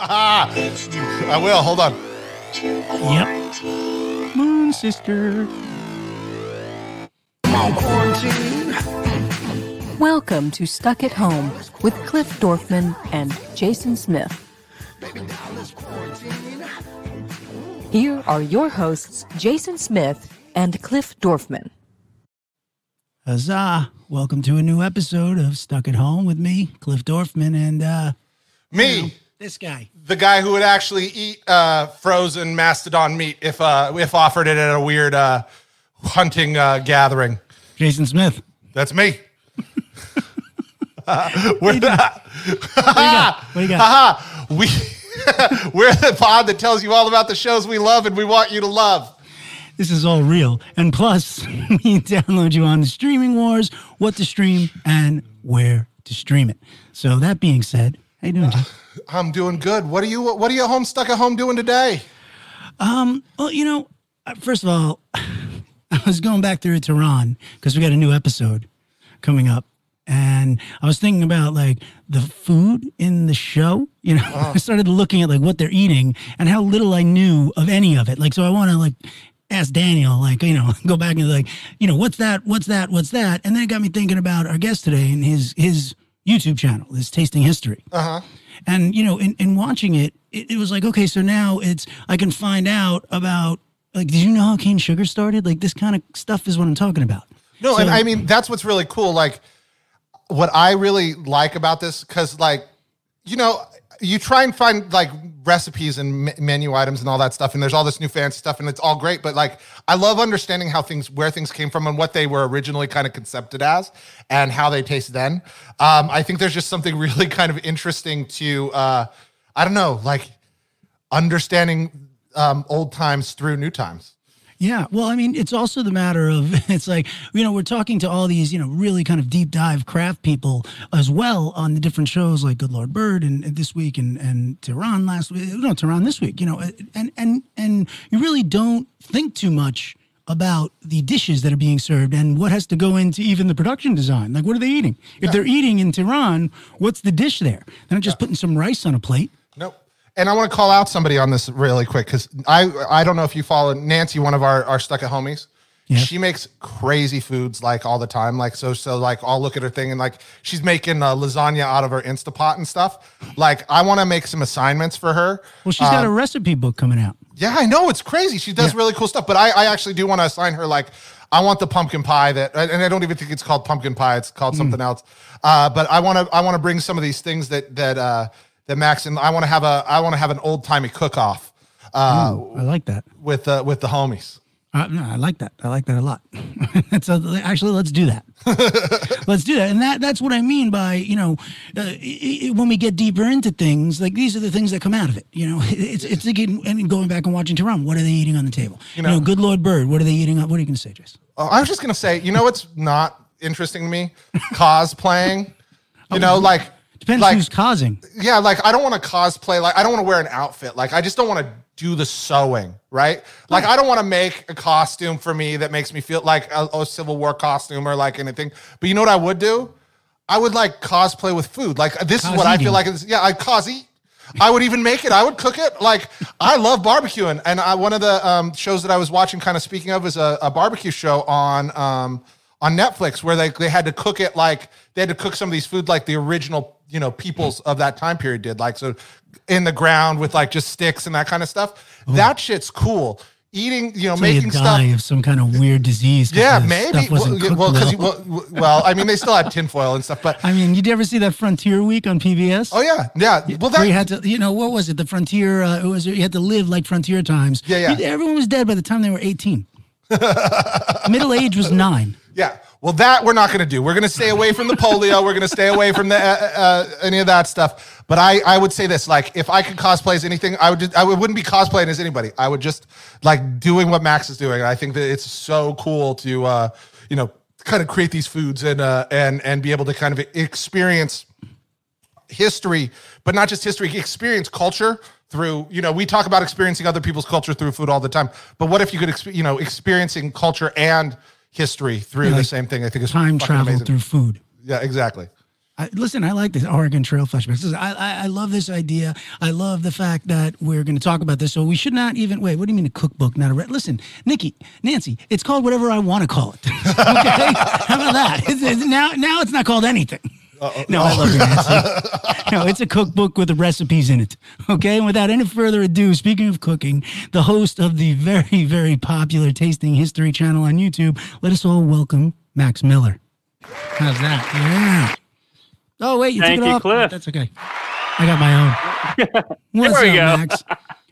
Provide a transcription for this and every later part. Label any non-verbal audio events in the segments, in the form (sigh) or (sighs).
(laughs) I will. Hold on. Yep. Moon sister. Welcome to Stuck at Home with Cliff Dorfman and Jason Smith. Here are your hosts, Jason Smith and Cliff Dorfman. Huzzah. Welcome to a new episode of Stuck at Home with me, Cliff Dorfman, and uh, Me, this guy. the guy who would actually eat uh, frozen mastodon meat if uh, if offered it at a weird uh, hunting uh, gathering. Jason Smith. That's me. (laughs) We're the, What do you got? haha, we (laughs) we're the pod that tells you all about the shows we love and we want you to love. This is all real. And plus, (laughs) we download you on the streaming wars, what to stream, and where to stream it. So that being said, how you doing, Jason? I'm doing good. What are you What are you home stuck at home doing today? Um. Well, you know, uh, first of all, (laughs) I was going back through Tehran because we got a new episode coming up. And I was thinking about like the food in the show. (laughs) You know, I started looking at like what they're eating and how little I knew of any of it. Like, so I want to like ask Daniel, like, you know, (laughs) go back and like, you know, what's that? What's that? What's that? And then it got me thinking about our guest today and his his YouTube channel, his Tasting History. Uh-huh. And you know, in, in watching it, it, it was like, okay, so now it's I can find out about like, did you know how cane sugar started? Like this kind of stuff is what I'm talking about. No, and I mean that's what's really cool. Like what I really like about this, because like you know, you try and find like recipes and me- menu items and all that stuff, and there's all this new fancy stuff, and it's all great. But like, I love understanding how things, where things came from, and what they were originally kind of concepted as, and how they taste then. Um, I think there's just something (laughs) really kind of interesting to, uh, I don't know, like understanding um, old times through new times. Yeah. Well, I mean, it's also the matter of (laughs) it's like, you know, we're talking to all these, you know, really kind of deep dive craft people as well on the different shows like Good Lord Bird and, and this week and and Tehran last week. Uh, no, Tehran this week, you know, and and and you really don't think too much about the dishes that are being served and what has to go into even the production design. Like, what are they eating? If they're eating in Tehran, what's the dish there? They're not just putting some rice on a plate. And I want to call out somebody on this really quick because I I don't know if you follow Nancy, one of our, our stuck at homies. Yeah. She makes crazy foods like all the time. Like so so like I'll look at her thing and like she's making uh, lasagna out of her Instapot and stuff. Like I want to make some assignments for her. Well, she's got a recipe book coming out. Yeah, I know it's crazy. She does Yeah. really cool stuff. But I, I actually do want to assign her like I want the pumpkin pie that, and I don't even think it's called pumpkin pie. It's called something else. Uh, but I want to I want to bring some of these things that that uh, that Max and I want to have a I want to have an old timey cook off uh, I like that. with uh, with the homies. Uh, no, I like that. I like that a lot. (laughs) so actually, let's do that. (laughs) let's do that, and that that's what I mean by you know, uh, i i when we get deeper into things, like these are the things that come out of it. You know, (laughs) it's it's again and going back and watching Tehran. What are they eating on the table? You know, know- good Lord Bird. What are they eating? On, what are you going to say, Jason? Uh, I was just gonna say, you know what's not interesting to me? Cosplaying. You know, like Depends like, who's causing. yeah, like I don't want to cosplay. Like I don't want to wear an outfit. Like I just don't want to do the sewing, right? Like I don't want to make a costume for me that makes me feel like a, a Civil War costume or like anything. But you know what I would do? I would like cosplay with food. Like this is what I feel like. Is, yeah, I cause eat. I would even make it. I would cook it. Like I love barbecuing, and I, one of the um, shows that I was watching, kind of speaking of, is a, a barbecue show on um, on Netflix where they they had to cook it like they had to cook some of these food like the original you know peoples of that time period did, like so in the ground with like just sticks and that kind of stuff. That shit's cool. Eating, you know, So making die stuff. of some kind of weird disease. Yeah, maybe. Well, well, because well. well, I mean, they still had tinfoil and stuff, but (laughs) I mean, did you ever see that Frontier Week on PBS? oh yeah, yeah. Well, where you had to, you know, what was it? The frontier. Uh, it was you had to live like frontier times. Yeah, yeah. Everyone was dead by the time they were eighteen. (laughs) Middle age was nine. Yeah. Well, that we're not going to do. We're going to stay away from the polio. We're going to stay away from the uh, uh, any of that stuff. But I, I would say this: like, if I could cosplay as anything, I would. Just, I wouldn't be cosplaying as anybody. I would just like doing what Max is doing. I think that it's so cool to, uh, you know, kind of create these foods and uh, and and be able to kind of experience history, but not just history, experience culture through, you know, we talk about experiencing other people's culture through food all the time. But what if you could, you know, experiencing culture and history through the like same thing? I think is Time travel amazing. through food. Yeah, exactly. I, listen, I like this Oregon Trail flashbacks. Listen, I, I I love this idea. I love the fact that we're going to talk about this. So we should not even wait. What do you mean a cookbook, not a re- listen, Nikki, Nancy? It's called whatever I want to call it. (laughs) okay, how about that? It's, it's, now now it's not called anything. No, I love you, Nancy. (laughs) no, it's a cookbook with the recipes in it. Okay, and without any further ado, speaking of cooking, the host of the very very popular Tasting History channel on YouTube, let us all welcome Max Miller. How's that? Yeah. Oh wait, you Thank took it you, off. Cliff. That's okay. I got my own. (laughs) What's There we up, go. Max?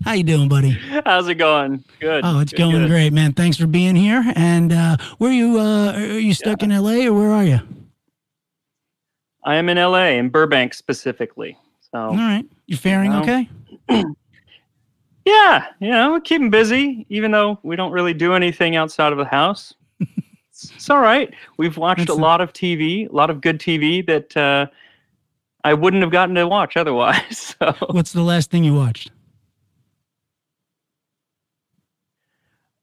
How you doing, buddy? How's it going? Good. Oh, it's good, going good. great, man. Thanks for being here. And uh, where you? Uh, are you stuck in LA or where are you? I am in LA, in Burbank specifically. So All right, you're faring okay? (clears throat) yeah, you know, we're keeping busy, even though we don't really do anything outside of the house. (laughs) it's, it's all right. We've watched That's a lot of TV, a lot of good TV that uh, I wouldn't have gotten to watch otherwise. (laughs) So What's the last thing you watched?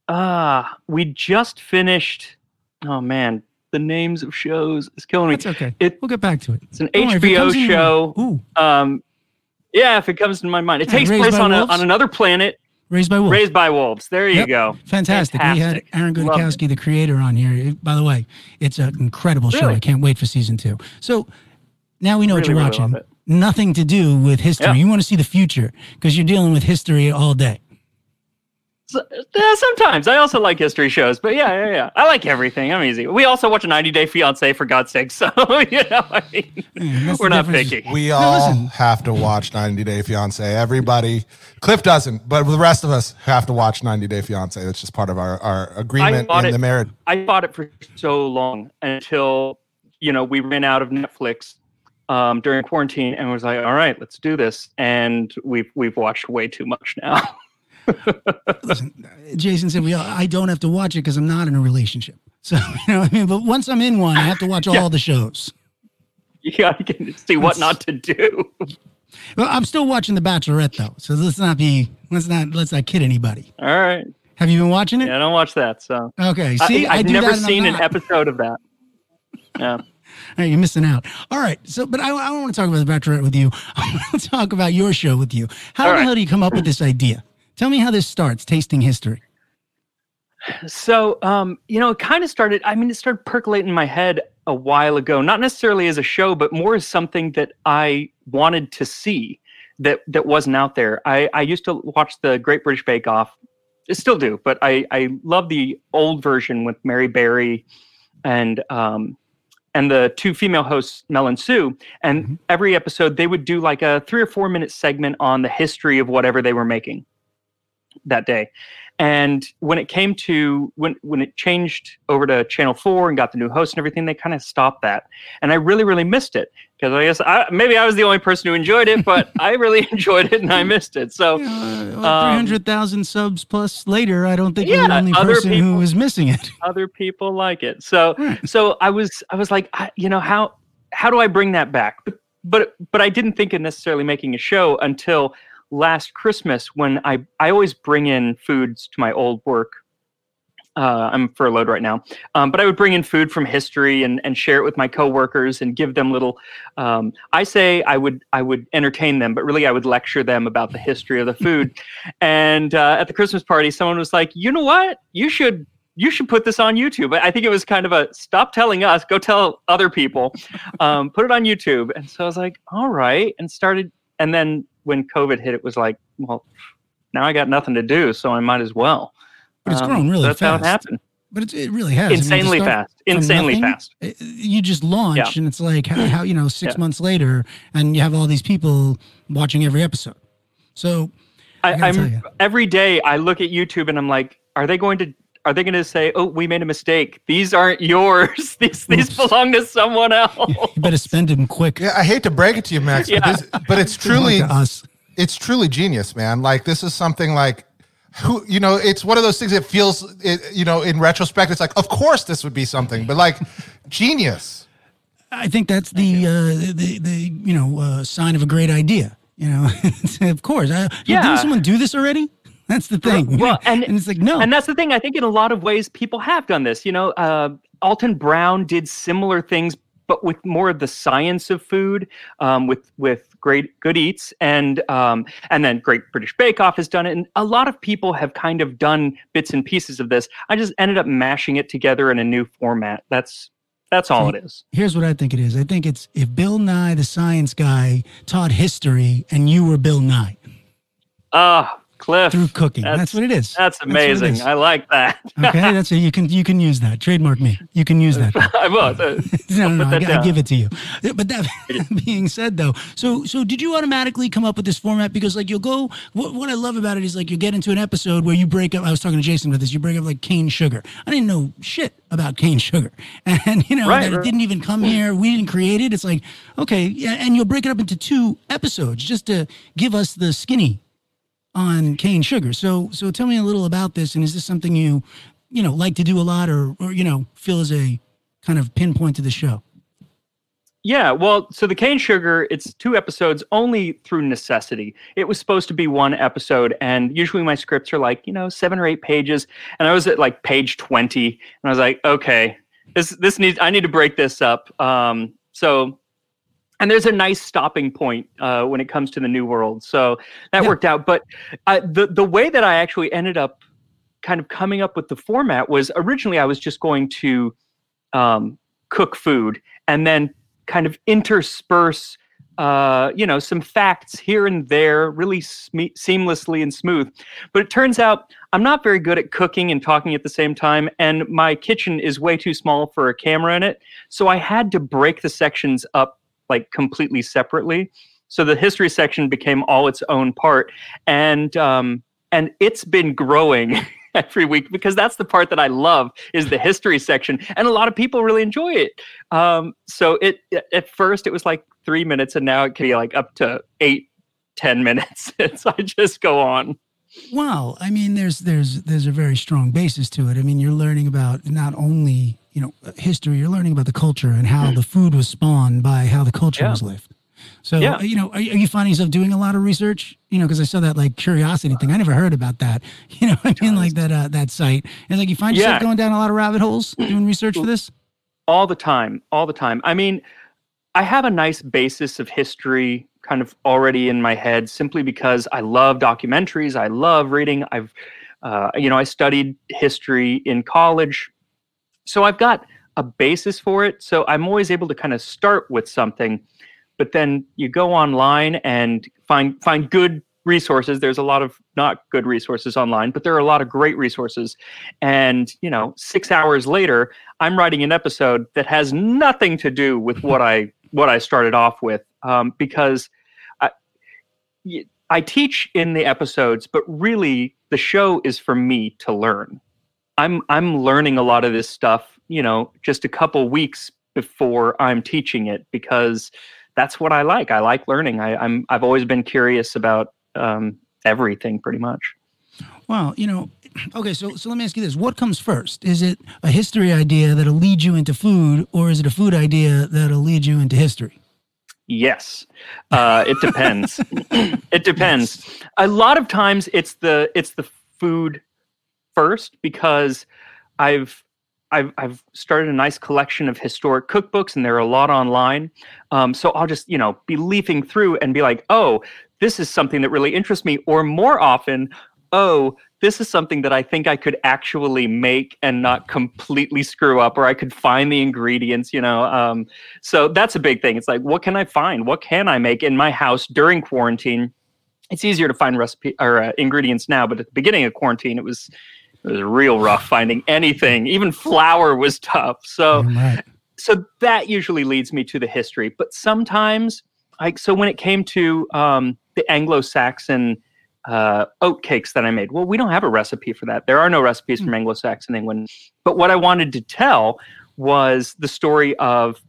ah, we just finished. Oh man, the names of shows is killing me. That's okay. It- we'll get back to it. It's an Don't worry, it HBO your- show. Um, yeah, if it comes to my mind, it Yeah, takes place on a, on another planet. Raised by Wolves. Raised by wolves. There you Yep. go. Fantastic. We had Aaron Loved Guzikowski, the creator, on here. It- by the way, it's an incredible show. I can't wait for season two. So now we know what you're really watching. Nothing to do with history. Yeah. You want to see the future because you're dealing with history all day. So, yeah, sometimes I also like history shows, but yeah, yeah, yeah. I like everything. I'm easy. We also watch a 90 Day Fiance for God's sake. So (laughs) you know, I mean, Yeah, we're not difference. picky. We all listen. have to watch 90 Day Fiance. Everybody, Cliff doesn't, but the rest of us have to watch 90 Day Fiance. It's just part of our, our agreement in it- the marriage. I bought it for so long until you know we ran out of Netflix um, during quarantine, and was like, all right, let's do this. And we've we've watched way too much now. (laughs) Listen, Jason said we. I don't have to watch it because I'm not in a relationship. (laughs) So you know, what I mean, but once I'm in one, I have to watch all the shows. you gotta get, see what not to do. (laughs) Well, I'm still watching The Bachelorette though, so let's not be let's not let's not kid anybody. All right. Have you been watching it? Yeah, I don't watch that. So Okay. See, I, I I've do never that and I'm seen an episode of that. Yeah. (laughs) Hey, you're missing out. All right. So, but I, I don't want to talk about The Bachelorette with you. I want to talk about your show with you. How All the right. hell do you come up with this idea? Tell me how this starts. Tasting history. So, um, you know, it kind of started, I mean, it started percolating in my head a while ago, not necessarily as a show, but more as something that I wanted to see that that wasn't out there. I, I used to watch the Great British Bake Off. I still do, but I, I love the old version with Mary Berry and um, and the two female hosts, Mel and Sue. And Mhm. every episode, they would do like a three or four minute segment on the history of whatever they were making that day. And when it came to when when it changed over to Channel Four and got the new host and everything, they kind of stopped that. And I really, really missed it because I guess I, maybe I was the only person who enjoyed it, but I really (laughs) enjoyed it and I missed it. So well, Um, 300,000 subs plus later, I don't think you're Yeah, the only other person who was missing it. (laughs) other people like it. So so I was I was like, I, you know, how how do I bring that back? But but but I didn't think of necessarily making a show until last Christmas when I I always bring in foods to my old work. Uh, I'm furloughed right now, um, but I would bring in food from history and, and share it with my coworkers and give them little. Um, I say I would I would entertain them, but really I would lecture them about the history of the food. (laughs) and uh, at the Christmas party, someone was like, "You know what? You should you should put this on YouTube. I think it was kind of a stop telling us, go tell other people, (laughs) um, put it on YouTube. And so I was like, all right, and started. And then when COVID hit, it was like, well, now I got nothing to do, so I might as well. But it's Um, grown really fast. That's how it happened. But it's, it really has. I mean, Insanely fast. Insanely nothing, fast. uh, You just launch, and it's like how, how you know six Yeah. months later, and you have all these people watching every episode. So I, I'm every day I look at YouTube and I'm like, are they going to? Are they going to say, "Oh, we made a mistake. These aren't yours. (laughs) these these Oops. belong to someone else"? you better spend them quick. Yeah, I hate to break it to you, Max, (laughs) Yeah. but, this, but it's truly us. it's truly genius, man. Like this is something like who you know, it's one of those things that feels it, you know, in retrospect, it's like, of course this would be something, but like genius. I think that's the, uh, the the you know uh, sign of a great idea. You know, (laughs) of course. I, yeah. Yeah. Didn't someone do this already? That's the thing. Well, and- it's like no. And that's the thing. I think in a lot of ways, people have done this. You know, uh, Alton Brown did similar things but with more of the science of food, um, with with great good eats, and um, and then Great British Bake Off has done it, and a lot of people have kind of done bits and pieces of this. I just ended up mashing it together in a new format. That's that's all it is. Here's what I think it is. I think it's if Bill Nye, the science guy, taught history and you were Bill Nye Ah, Cliff. through cooking. That's, what it is. That's amazing. is. I like that. okay, (laughs) that's it. You can you can use that. Trademark me. You can use that. (laughs) I will. (laughs) No, no, no, I, I give it to you. But that being said, though, so so did you automatically come up with this format? Because like you'll go. What, what I love about it is like you get into an episode where you break up. I was talking to Jason about this. You break up like cane sugar. I didn't know shit about cane sugar, and you know Right, that it didn't even come here. We didn't create it. It's like okay, yeah, and you'll break it up into two episodes just to give us the skinny on cane sugar. So so tell me a little about this, and is this something you you know like to do a lot, or or you know feel as a kind of pinpoint to the show? Yeah, well, so the cane sugar, it's two episodes only through necessity. It was supposed to be one episode, and usually my scripts are like, you know, seven or eight pages. And I was at like page 20, and I was like, okay, this this needs I need to break this up. Um, so and there's a nice stopping point uh, when it comes to the new world. So that Yeah. worked out. But uh, the the way that I actually ended up kind of coming up with the format was originally I was just going to um, cook food and then kind of intersperse uh, you know some facts here and there really sme- seamlessly and smooth but it turns out i'm not very good at cooking and talking at the same time and my kitchen is way too small for a camera in it so i had to break the sections up like completely separately so the history section became all its own part and um, and it's been growing (laughs) every week because that's the part that I love is the history section, and a lot of people really enjoy it. Um, so it at first it was like three minutes, and now it can be like up to eight, ten minutes. (laughs) so I just go on. Well, I mean, there's there's there's a very strong basis to it. I mean, you're learning about not only you know history, you're learning about the culture and how the food was spawned by how the culture Yeah. was lived. So Yeah. you know, are, you- are you finding yourself doing a lot of research? You know, because I saw that like curiosity thing. I never heard about that. (laughs) You know, I mean, like that uh, that site. And like you find yourself Yeah. going down a lot of rabbit holes doing research for this. all the time all the time i mean i have a nice basis of history kind of already in my head simply because i love documentaries i love reading i've uh, you know i studied history in college so i've got a basis for it. So i'm always able to kind of start with something but then you go online and find find good resources. There's a lot of not good resources online but there are a lot of great resources. And you know 6 hours later I'm writing an episode that has nothing to do with what I what I started off with um, because I teach in the episodes, but really the show is for me to learn. I'm I'm learning a lot of this stuff, you know, just a couple weeks before I'm teaching it because that's what I like. I like learning. I, I'm I've always been curious about um, everything, pretty much. Well, you know, (clears throat) okay, so so let me ask you this: What comes first? Is it a history idea that'll lead you into food, or is it a food idea that'll lead you into history? Yes, uh, it depends. (laughs) it depends. A lot of times, it's the it's the food first because I've I've I've started a nice collection of historic cookbooks, and there are a lot online. Um, so I'll just you know be leafing through and be like, oh, this is something that really interests me. Or more often, oh, this is something that I think I could actually make and not completely screw up, or I could find the ingredients. You know. Um, so that's a big thing. It's like, what can I find? What can I make in my house during quarantine? It's easier to find recipe or uh, ingredients now, but at the beginning of quarantine, it was it was real rough finding anything. Even flour was tough. So right. so that usually leads me to the history. But sometimes, like so, when it came to um, the Anglo-Saxon uh, oat cakes that I made, well, we don't have a recipe for that. There are no recipes from Anglo-Saxon England. But what I wanted to tell was the story of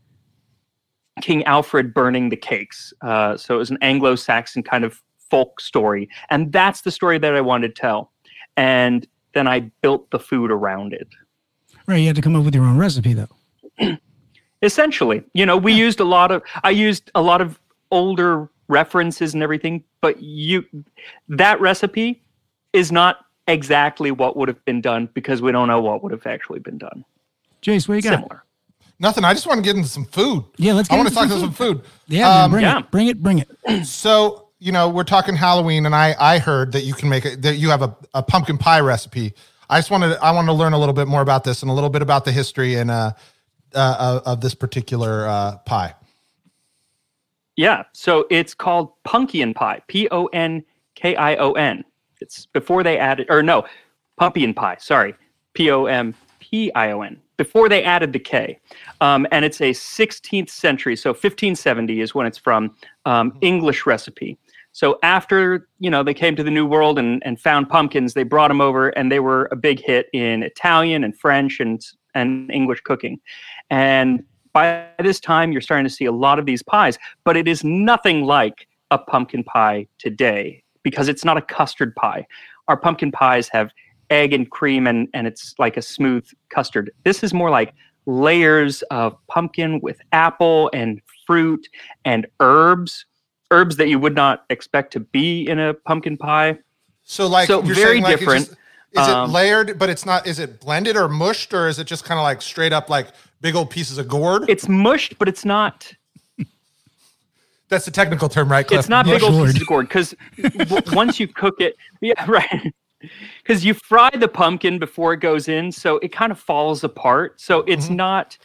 King Alfred burning the cakes. Uh, so it was an Anglo-Saxon kind of folk story, and that's the story that I wanted to tell. And then I built the food around it. Right, you had to come up with your own recipe, though. (clears throat) essentially you know we used a lot of i used a lot of older references and everything but you that recipe is not exactly what would have been done because we don't know what would have actually been done Jace, what you got? similar Nothing. I just want to get into some food. Yeah, let's I want to talk some to some food. Yeah, man, Um, bring yeah. it, bring it, bring it. (clears throat) So you know, we're talking Halloween, and I I heard that you can make it that you have a, a pumpkin pie recipe. I just wanted I wanted to learn a little bit more about this and a little bit about the history and uh, uh of this particular uh, pie. Yeah. So it's called pompion Pie. P O N K I O N. It's before they added, or no, pompion Pie. Sorry, P O M P I O N. Before they added the K, um, and it's a 16th century, so 1570 is when it's from. Um, English recipe. So after you know they came to the New World and, and found pumpkins, they brought them over, and they were a big hit in Italian and French and and English cooking. And by this time, you're starting to see a lot of these pies, but it is nothing like a pumpkin pie today because it's not a custard pie. Our pumpkin pies have egg and cream, and, and it's like a smooth custard. This is more like layers of pumpkin with apple and fruit and herbs, herbs that you would not expect to be in a pumpkin pie. So like So you're very saying, like, it's different. just- is Um, it layered, but it's not? Is it blended or mushed, or is it just kind of like straight up like big old pieces of gourd? It's mushed, but it's not (laughs) That's the technical term, right? Cliff? It's not Yeah, big old pieces of gourd because (laughs) once you cook it, yeah, (laughs) right. Because you fry the pumpkin before it goes in, so it kind of falls apart. So it's Mm-hmm. not,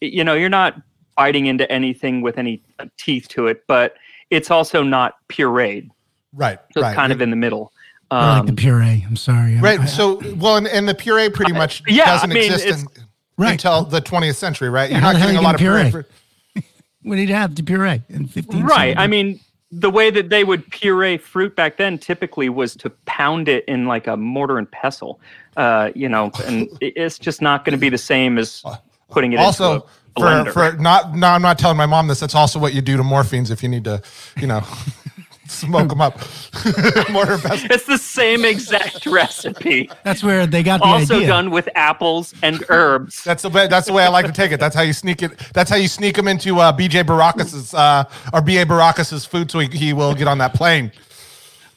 you know, you're not biting into anything with any uh, teeth to it, but it's also not pureed. right, So right, it's kind of in the middle. I like the Um, puree. I'm sorry. Right. I- So well, and, and the puree pretty much yeah, I doesn't mean, exist in, Right. until the 20th century, right? You're how not the getting a lot of puree. puree? For, what did you have the puree in 15? right. I mean, the way that they would puree fruit back then typically was to pound it in like a mortar and pestle, uh, you know, and it's just not going to be the same as putting it also, into a for for not no, I'm not telling my mom this. That's also what you do to morphines if you need to, you know, (laughs) smoke them up. (laughs) Mortar and pestle. It's the same exact (laughs) recipe, That's where they got the also idea. done with apples and herbs. That's the way. That's the way I like to take it. That's how you sneak it. That's how you sneak him into uh, BJ Baracus's uh, or BA Baracus's food, so he, he will get on that plane.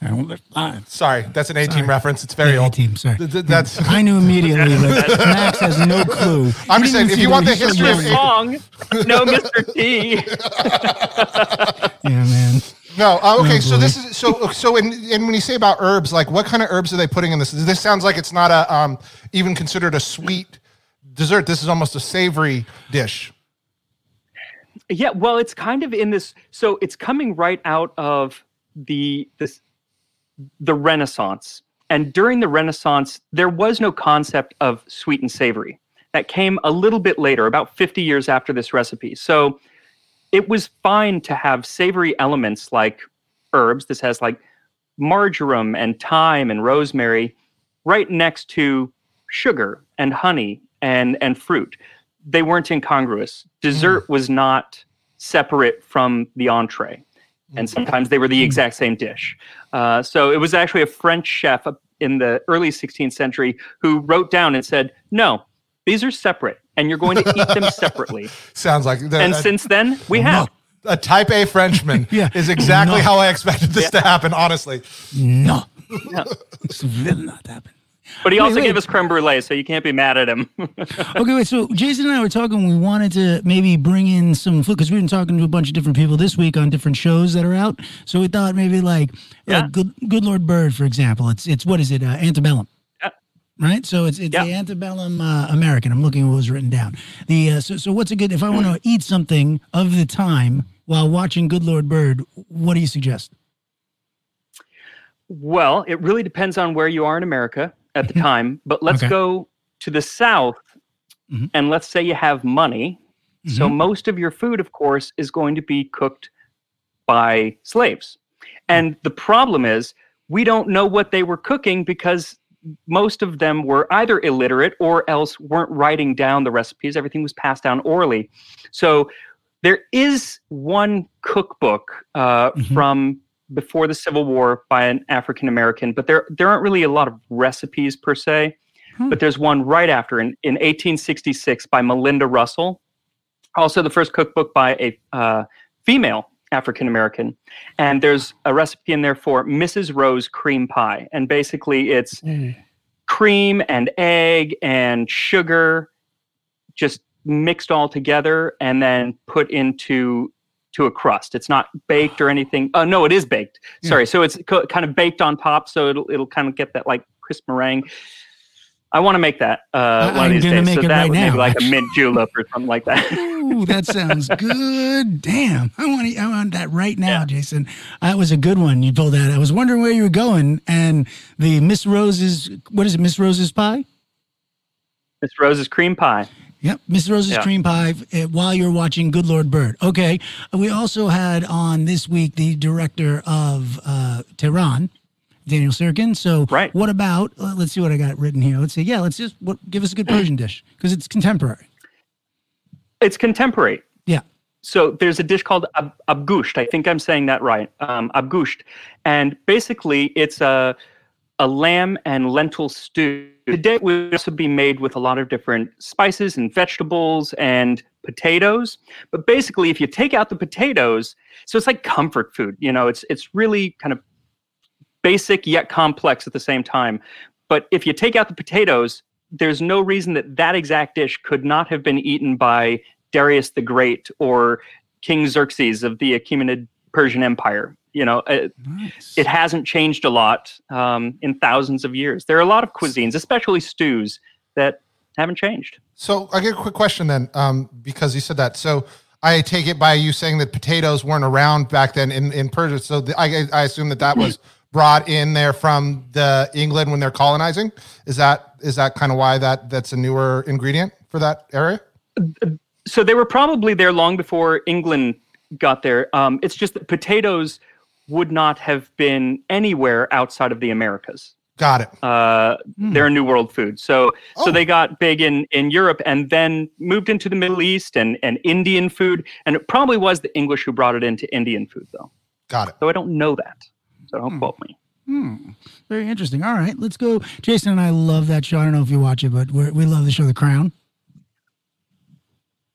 I won't let- fine. Sorry, that's an A team reference. It's very Yeah, old. A-team, sorry. Th- th- That's. (laughs) I knew immediately that (laughs) Max has no clue. I'm just saying, if you want the he's so history of young. A- Song, no Mr. T. (laughs) Yeah, man. No, uh, okay. Oh, so this is so so. And and when you say about herbs, like what kind of herbs are they putting in this? This sounds like it's not a um even considered a sweet dessert. This is almost a savory dish. Yeah, well, it's kind of in this. So it's coming right out of the this the Renaissance, and during the Renaissance, there was no concept of sweet and savory. That came a little bit later, about 50 years after this recipe. So it was fine to have savory elements like herbs. This has like marjoram and thyme and rosemary right next to sugar and honey and and fruit. They weren't incongruous. Dessert mm. was not separate from the entree, and sometimes they were the exact same dish. Uh, so it was actually a French chef in the early 16th century who wrote down and said, "No, these are separate, and you're going to eat them separately." (laughs) Sounds like the, And a, since then, we have. a type A Frenchman (laughs) Yeah. is exactly No. how I expected this to happen. Honestly, No. No. This will not happen. But he Wait, also wait. gave us creme brulee, so you can't be mad at him. (laughs) Okay, wait. So Jason and I were talking. We wanted to maybe bring in some food because we've been talking to a bunch of different people this week on different shows that are out. So we thought maybe like, Yeah. like Good Good Lord Bird, for example. It's it's what is it? Uh, antebellum. Yeah. Right. So it's it's Yeah. the antebellum uh, American. I'm looking at what was written down. The uh, so so what's a good if I want to eat something of the time while watching Good Lord Bird? What do you suggest? Well, it really depends on where you are in America at the time. But let's Okay. go to the South, Mhm. and let's say you have money. So most of your food, of course, is going to be cooked by slaves. And the problem is, we don't know what they were cooking because most of them were either illiterate or else weren't writing down the recipes. Everything was passed down orally. So there is one cookbook uh, Mhm. from before the Civil War by an African American, but there there aren't really a lot of recipes per se. Hmm. But there's one right after in, in 1866 by Malinda Russell. Also, the first cookbook by a uh, female African American. And there's a recipe in there for Mrs. Rose cream pie. And basically, it's cream and egg and sugar just mixed all together and then put into to a crust. It's not baked or (sighs) anything. Oh no, it is baked. Sorry. So it's co- kind of baked on top, so it'll it'll kind of get that like crisp meringue. I want to make that uh, one of these days. so that right would maybe like a mint (laughs) julep or something like that. Ooh, that sounds (laughs) good. Damn, I want I want that right now, Jason. That was a good one. You pulled that. I was wondering where you were going, and the Miss Rose's what is it? Miss Rose's pie. Miss Rose's cream pie. Yep, Miss Rose's Yeah. cream pie uh, while you're watching Good Lord Bird. Okay, we also had on this week the director of uh, Tehran, Daniel Syrkin. So, Right. what about? Uh, let's see what I got written here. Let's see. Yeah, let's just what, give us a good Persian dish because it's contemporary. It's contemporary. Yeah. So there's a dish called ab- abgusht. I think I'm saying that right. Um, abgusht, and basically it's a a lamb and lentil stew. Today it would also be made with a lot of different spices and vegetables and potatoes. But basically, if you take out the potatoes, so it's like comfort food. You know, it's it's really kind of basic yet complex at the same time. But if you take out the potatoes, there's no reason that that exact dish could not have been eaten by Darius the Great or King Xerxes of the Achaemenid Persian Empire. You know, it, Nice. it hasn't changed a lot um, in thousands of years. There are a lot of cuisines, especially stews, that haven't changed. So I get a quick question then, um, because you said that. So I take it by you saying that potatoes weren't around back then in, in Persia. So the, I, I assume that that was (clears throat) brought in there from the England when they're colonizing. Is that is that kind of why that that's a newer ingredient for that area? So they were probably there long before England got there. Um, it's just that potatoes would not have been anywhere outside of the Americas. Got it. Uh, They're a New World food. So Oh. so they got big in, in Europe and then moved into the Middle East and, and Indian food. And it probably was the English who brought it into Indian food, though. Got it. So I don't know that. So don't quote me. Very interesting. All right, let's go. Jason and I love that show. I don't know if you watch it, but we're, we love the show The Crown.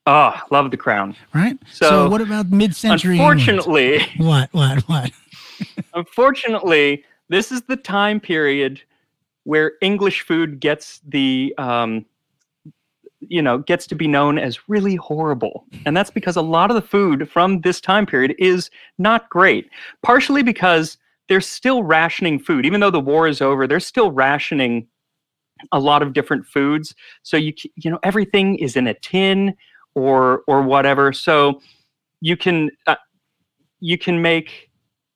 Oh, love the crown. Right. So, what about mid-century? England? Unfortunately, what? What? What? (laughs) unfortunately, this is the time period where English food gets the, um, you know, gets to be known as really horrible. And that's because a lot of the food from this time period is not great. Partially because they're still rationing food. Even though the war is over, they're still rationing a lot of different foods. So you you know everything is in a tin or or whatever. So you can uh, you can make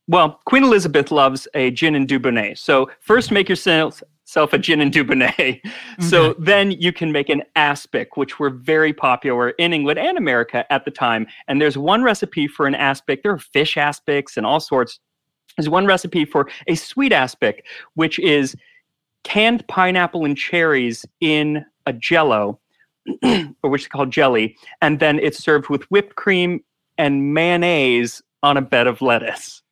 well, Queen Elizabeth loves a gin and dubonnet. So first make yourself self a gin and dubonnet. (laughs) So then you can make an aspic, which were very popular in England and America at the time. And there's one recipe for an aspic. There are fish aspics and all sorts. There's one recipe for a sweet aspic, which is canned pineapple and cherries in a jello, (clears throat) or which is called jelly, and then it's served with whipped cream and mayonnaise on a bed of lettuce.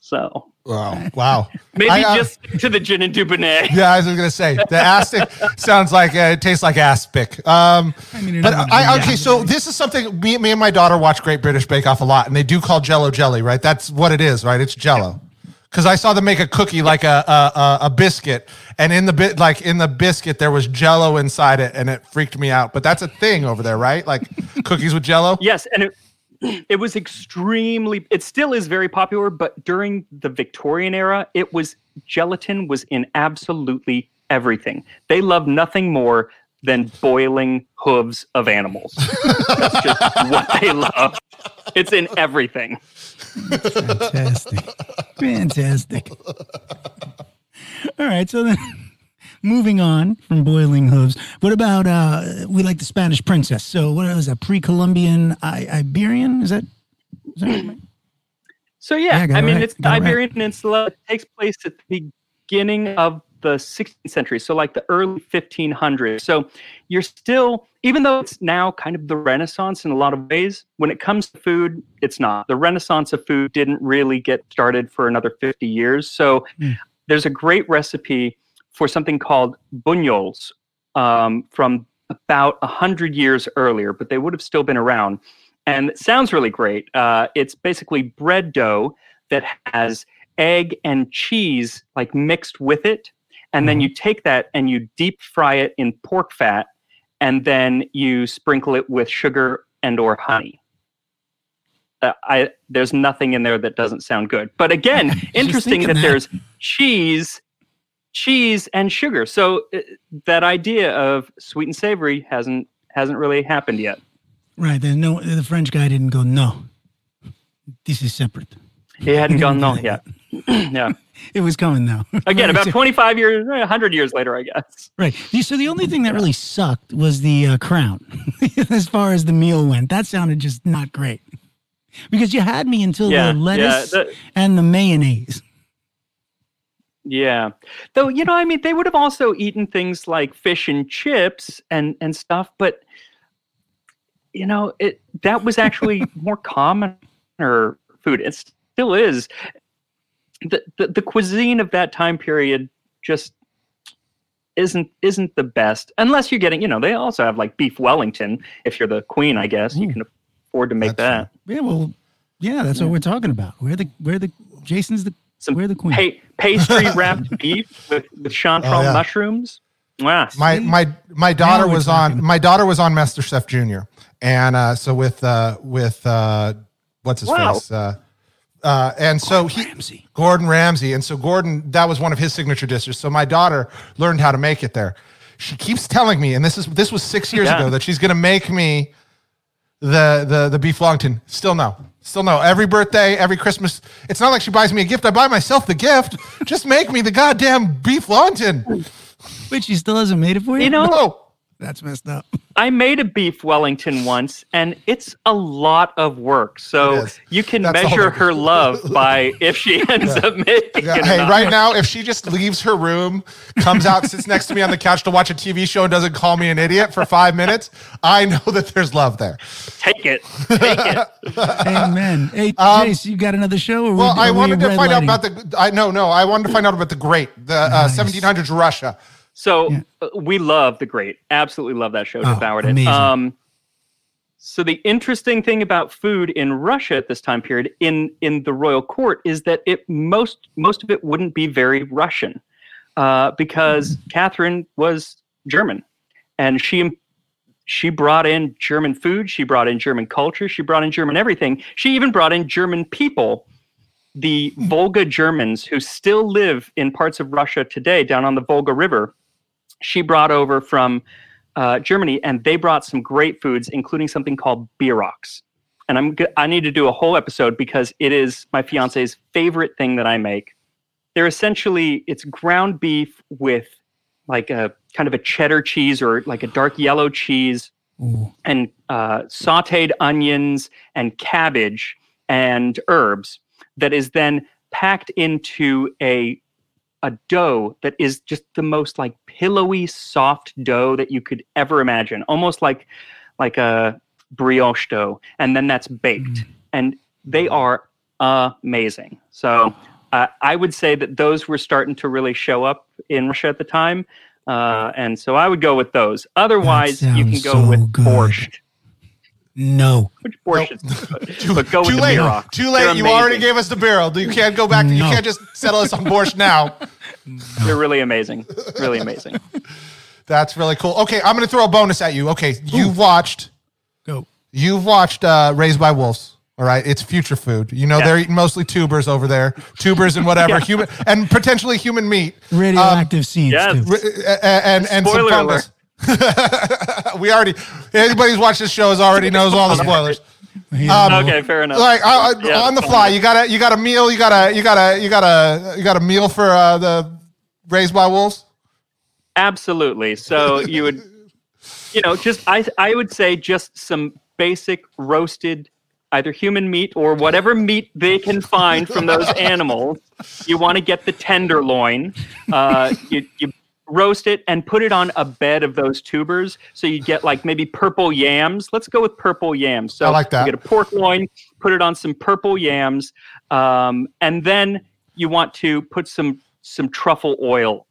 So Wow. Wow. (laughs) maybe I, uh, just stick to the gin and dubonnet. (laughs) Yeah, I was gonna say the aspic (laughs) sounds like uh, it tastes like aspic. Um, I mean, but another I, okay, so this is something me, me and my daughter watch Great British Bake Off a lot, and they do call Jello jelly, right? That's what it is, right? It's Jello. Because I saw them make a cookie like a, a a biscuit, and in the bit like in the biscuit there was Jello inside it, and it freaked me out. But that's a thing over there, right? Like (laughs) cookies with Jello. Yes, and it (clears throat) it was extremely it still is very popular, but during the Victorian era, it was gelatin was in absolutely everything. They loved nothing more than boiling hooves of animals. That's just what they love. It's in everything. Fantastic. Fantastic. All right. So then (laughs) moving on from boiling hooves, what about uh we like the Spanish princess. So what is that? Pre-Columbian I- Iberian? Is that is that right? So yeah, Yeah, I I mean, right, it's the it right. Iberian Peninsula. It takes place at the beginning of the 16th century, so like the early 1500s. So you're still, even though it's now kind of the Renaissance in a lot of ways, when it comes to food, it's not. The Renaissance of food didn't really get started for another 50 years. So Mm. there's a great recipe for something called bunyols um, from about 100 years earlier, but they would have still been around and it sounds really great. Uh, it's basically bread dough that has egg and cheese like mixed with it, and then you take that and you deep fry it in pork fat, and then you sprinkle it with sugar and or honey. Uh, I there's nothing in there that doesn't sound good. But again, (laughs) interesting that, that. there's cheese, cheese and sugar. So uh, that idea of sweet and savory hasn't hasn't really happened yet. Right. There's no the French guy didn't go, no. This is separate. He hadn't gone (laughs) no yet. (clears throat) yeah. It was coming though. (laughs) Again, about (laughs) 25 years, eh, 100 years later, I guess. Right. So the only thing that really sucked was the uh, crown, (laughs) as far as the meal went. That sounded just not great, because you had me until Yeah, the yeah, lettuce the- and the mayonnaise. Yeah. Though, you know, I mean, they would have also eaten things like fish and chips and, and stuff, but, you know, it that was actually more common or food. It still is. The, the the cuisine of that time period just isn't isn't the best unless you're getting, you know, they also have like beef Wellington. If you're the queen, I guess you can afford to make That's that. Yeah. Well. Yeah. That's what we're talking about. We're the we're the Jason's the Some we're the queen. Pa- pastry (laughs) wrapped beef with, with chanterelle Oh, yeah. mushrooms. Wow. my my my daughter was talking. on my daughter was on Master Chef Junior, and uh, so with uh, with uh, what's his Wow. face, uh, uh, and so he Ramsay. Gordon Ramsay, and so Gordon that was one of his signature dishes. So my daughter learned how to make it there. She keeps telling me, and this is this was six years Yeah. ago, that she's going to make me the the the beef Wellington. Still no. Still no. Every birthday, every Christmas. It's not like she buys me a gift. I buy myself the gift. Just make me the goddamn beef Wellington. Wait, she still hasn't made it for you. You know, No. That's messed up. (laughs) I made a beef Wellington once, and it's a lot of work. So is. you can That's measure thing. her love (laughs) by if she ends up making Yeah, it. hey, right now, if she just leaves her room, comes out, sits next to me on the couch to watch a TV show, and doesn't call me an idiot for five minutes, I know that there's love there. Take it. Take it. (laughs) Amen. Hey, Um, Jace, you got another show? Or Well, we- I wanted to red find out about the. I no, no, I wanted to find out about the Great, the uh, 1700s Russia. So Yeah. uh, we love the great. Absolutely love that show. Oh, devoured it. Um, so the interesting thing about food in Russia at this time period in in the royal court is that it most most of it wouldn't be very Russian, uh, because Catherine was German, and she she brought in German food, she brought in German culture, she brought in German everything. She even brought in German people the Volga Germans who still live in parts of Russia today down on the Volga River, she brought over from uh, Germany, and they brought some great foods, including something called bierox. And I'm g- I need to do a whole episode because it is my fiance's favorite thing that I make. They're essentially it's ground beef with like a kind of a cheddar cheese or like a dark yellow cheese Ooh. and uh, sauteed onions and cabbage and herbs that is then packed into a a dough that is just the most like pillowy soft dough that you could ever imagine almost like like a brioche dough and then that's baked. And they are amazing. So uh, i would say that those were starting to really show up in russia at the time uh, and so i would go with those. Otherwise you can go so with good. borscht No. which borscht is good. but (laughs) go Too with late. the. Too late. You already gave us the barrel. You can't go back. You can't just settle us on borscht now. (laughs) They're really amazing. Really amazing. (laughs) That's really cool. Okay, I'm going to throw a bonus at you. Okay, you've watched. Go. You've watched uh, Raised by Wolves. All right, it's future food. You know Yeah. they're eating mostly tubers over there, tubers and whatever, human and potentially human meat. Radioactive seeds. yes. too. R- uh, and and some Spoiler fungus. (laughs) we already anybody who's watched this show has already knows all the spoilers. Yeah. (laughs) Um, Okay, fair enough. Like I, I, Yeah, on the fly, you got a you got a meal, you got a you got a you got a you got a meal for uh, the Raised by Wolves. Absolutely. So you would, you know, just I I would say just some basic roasted, either human meat or whatever meat they can find from those (laughs) animals. You want to get the tenderloin. Uh, you you roast it and put it on a bed of those tubers. So you get like maybe purple yams. Let's go with purple yams. So I like that. You get a pork loin, put it on some purple yams, um, and then you want to put some some truffle oil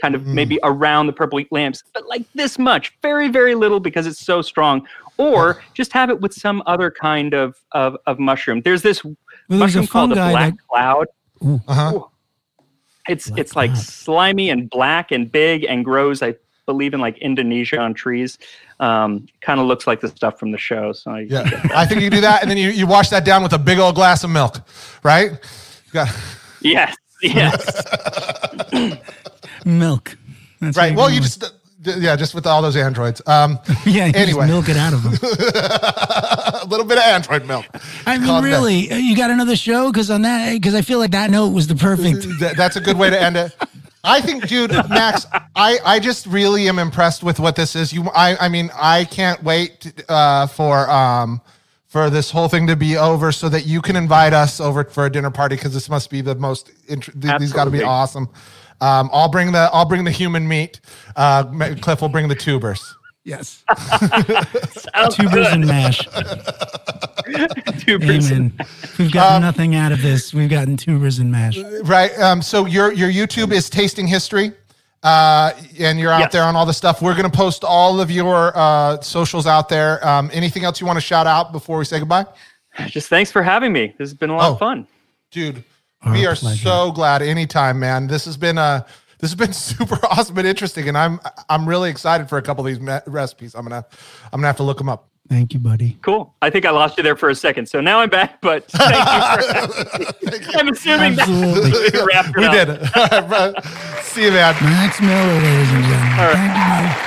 kind of maybe around the purple lamps, but like this much, very, very little because it's so strong. Or just have it with some other kind of of, of mushroom. There's this Well, there's mushroom a called the black that- cloud. Uh huh. Ooh. It's Black it's like cloud. slimy and black and big and grows, I believe in like Indonesia on trees. Um, kind of looks like the stuff from the show. So I, Yeah, I think you do that, and then you, you wash that down with a big old glass of milk, right? You got yes, yes. (laughs) Milk. That's right. how Well, you it. just yeah, just with all those androids. Um, (laughs) yeah. You anyway. just milk it out of them. (laughs) a little bit of android milk. I mean, Calm really, uh, you got another show? Because on that, because I feel like that note was the perfect. (laughs) Th- that's a good way to end it. I think, dude, Max, I, I just really am impressed with what this is. You, I, I mean, I can't wait uh, for um for this whole thing to be over so that you can invite us over for a dinner party because this must be the most. Int- these got to be awesome. Um, I'll bring the I'll bring the human meat. Uh, Cliff will bring the tubers. Yes. (laughs) (laughs) Tubers good. and mash. (laughs) Tubers. Amen. We've Um, gotten nothing out of this. We've gotten tubers and mash. Right. Um, so your your YouTube is tasting history, uh, and you're out Yes. there on all the stuff. We're gonna post all of your uh, socials out there. Um, anything else you want to shout out before we say goodbye, Just thanks for having me. This has been a lot Oh. of fun. dude? Our we are pleasure. so glad. Anytime, man. This has been uh this has been (laughs) super awesome and interesting, and I'm I'm really excited for a couple of these me- recipes. I'm gonna I'm gonna have to look them up. Thank you, buddy. Cool. I think I lost you there for a second, so now I'm back. But (laughs) thank you for. (laughs) I'm assuming that we wrapped it We up. did it. All right, bro. See you, man. Max Miller, ladies and gentlemen. right. Thank you.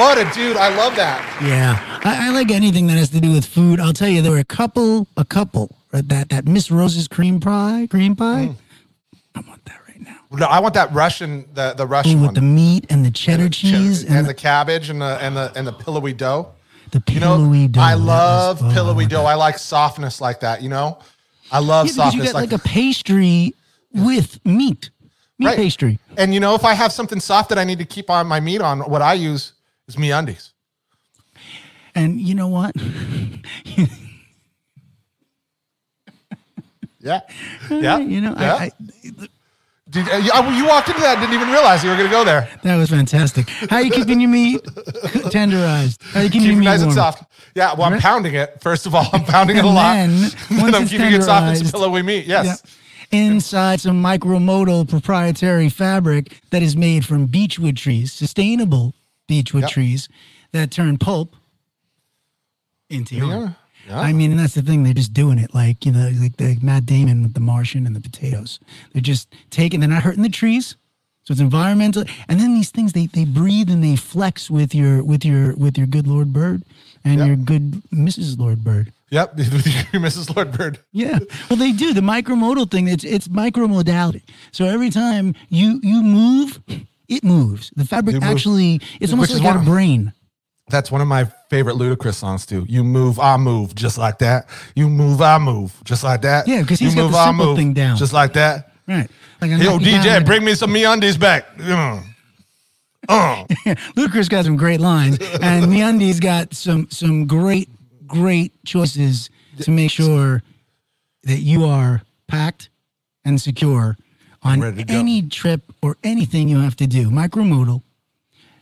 What a dude! I love that. Yeah, I, I like anything that has to do with food. I'll tell you, there were a couple, a couple right, that that Miss Rose's cream pie, cream pie. Mm. I want that right now. No, I want that Russian the the Ooh, Russian with one. the meat and the cheddar cheese and, and, the cabbage and the and the and the pillowy dough. the, the You know, pillowy dough. I That love oh, pillowy I dough. I like softness like that. You know, I love Yeah, because you softness get like, like, a pastry with meat, meat Right. pastry. And you know, if I have something soft that I need to keep on my meat on, what I use is me undies. And you know what? (laughs) Yeah, yeah. you know, yeah. I, I, Did, uh, you, I- you walked into that, didn't even realize you were going to go there. that was fantastic. How are you keeping your meat tenderized? How you keeping Keep your meat nice and soft. Yeah, well, I'm pounding it. First of all, I'm pounding it a And lot. then, (laughs) And once I'm keeping it soft and pillowy meat. Yes. Yeah. Inside some micromodal proprietary fabric that is made from beechwood trees, sustainable beechwood Yep. trees that turn pulp into yarn. Yeah. I mean, and that's the thing. They're just doing it like, you know, like the Matt Damon with the Martian and the potatoes. They're just taking, they're not hurting the trees. So it's environmental. And then these things, they, they breathe and they flex with your, with your, with your good Lord Bird and Yep. your good Mrs. Lord Bird. Yep. (laughs) Mrs. Lord Bird. Yeah. Well, they do the micromodal thing. It's it's micromodality. So every time you you move, it moves. The fabric You move. actually it's almost Which like got a brain. That's one of my favorite Ludacris songs too. You move, I move, just like that. You move, I move, just like that. Yeah, 'cause you he's got the I simple thing down. just like that. Right. Like Yo, you down DJ, bring me some me undies back. Mm. Uh. (laughs) Ludacris got some great lines, and MeUndies got some some great great choices to make sure that you are packed and secure on ready to go. any trip or anything you have to do. Micromodal,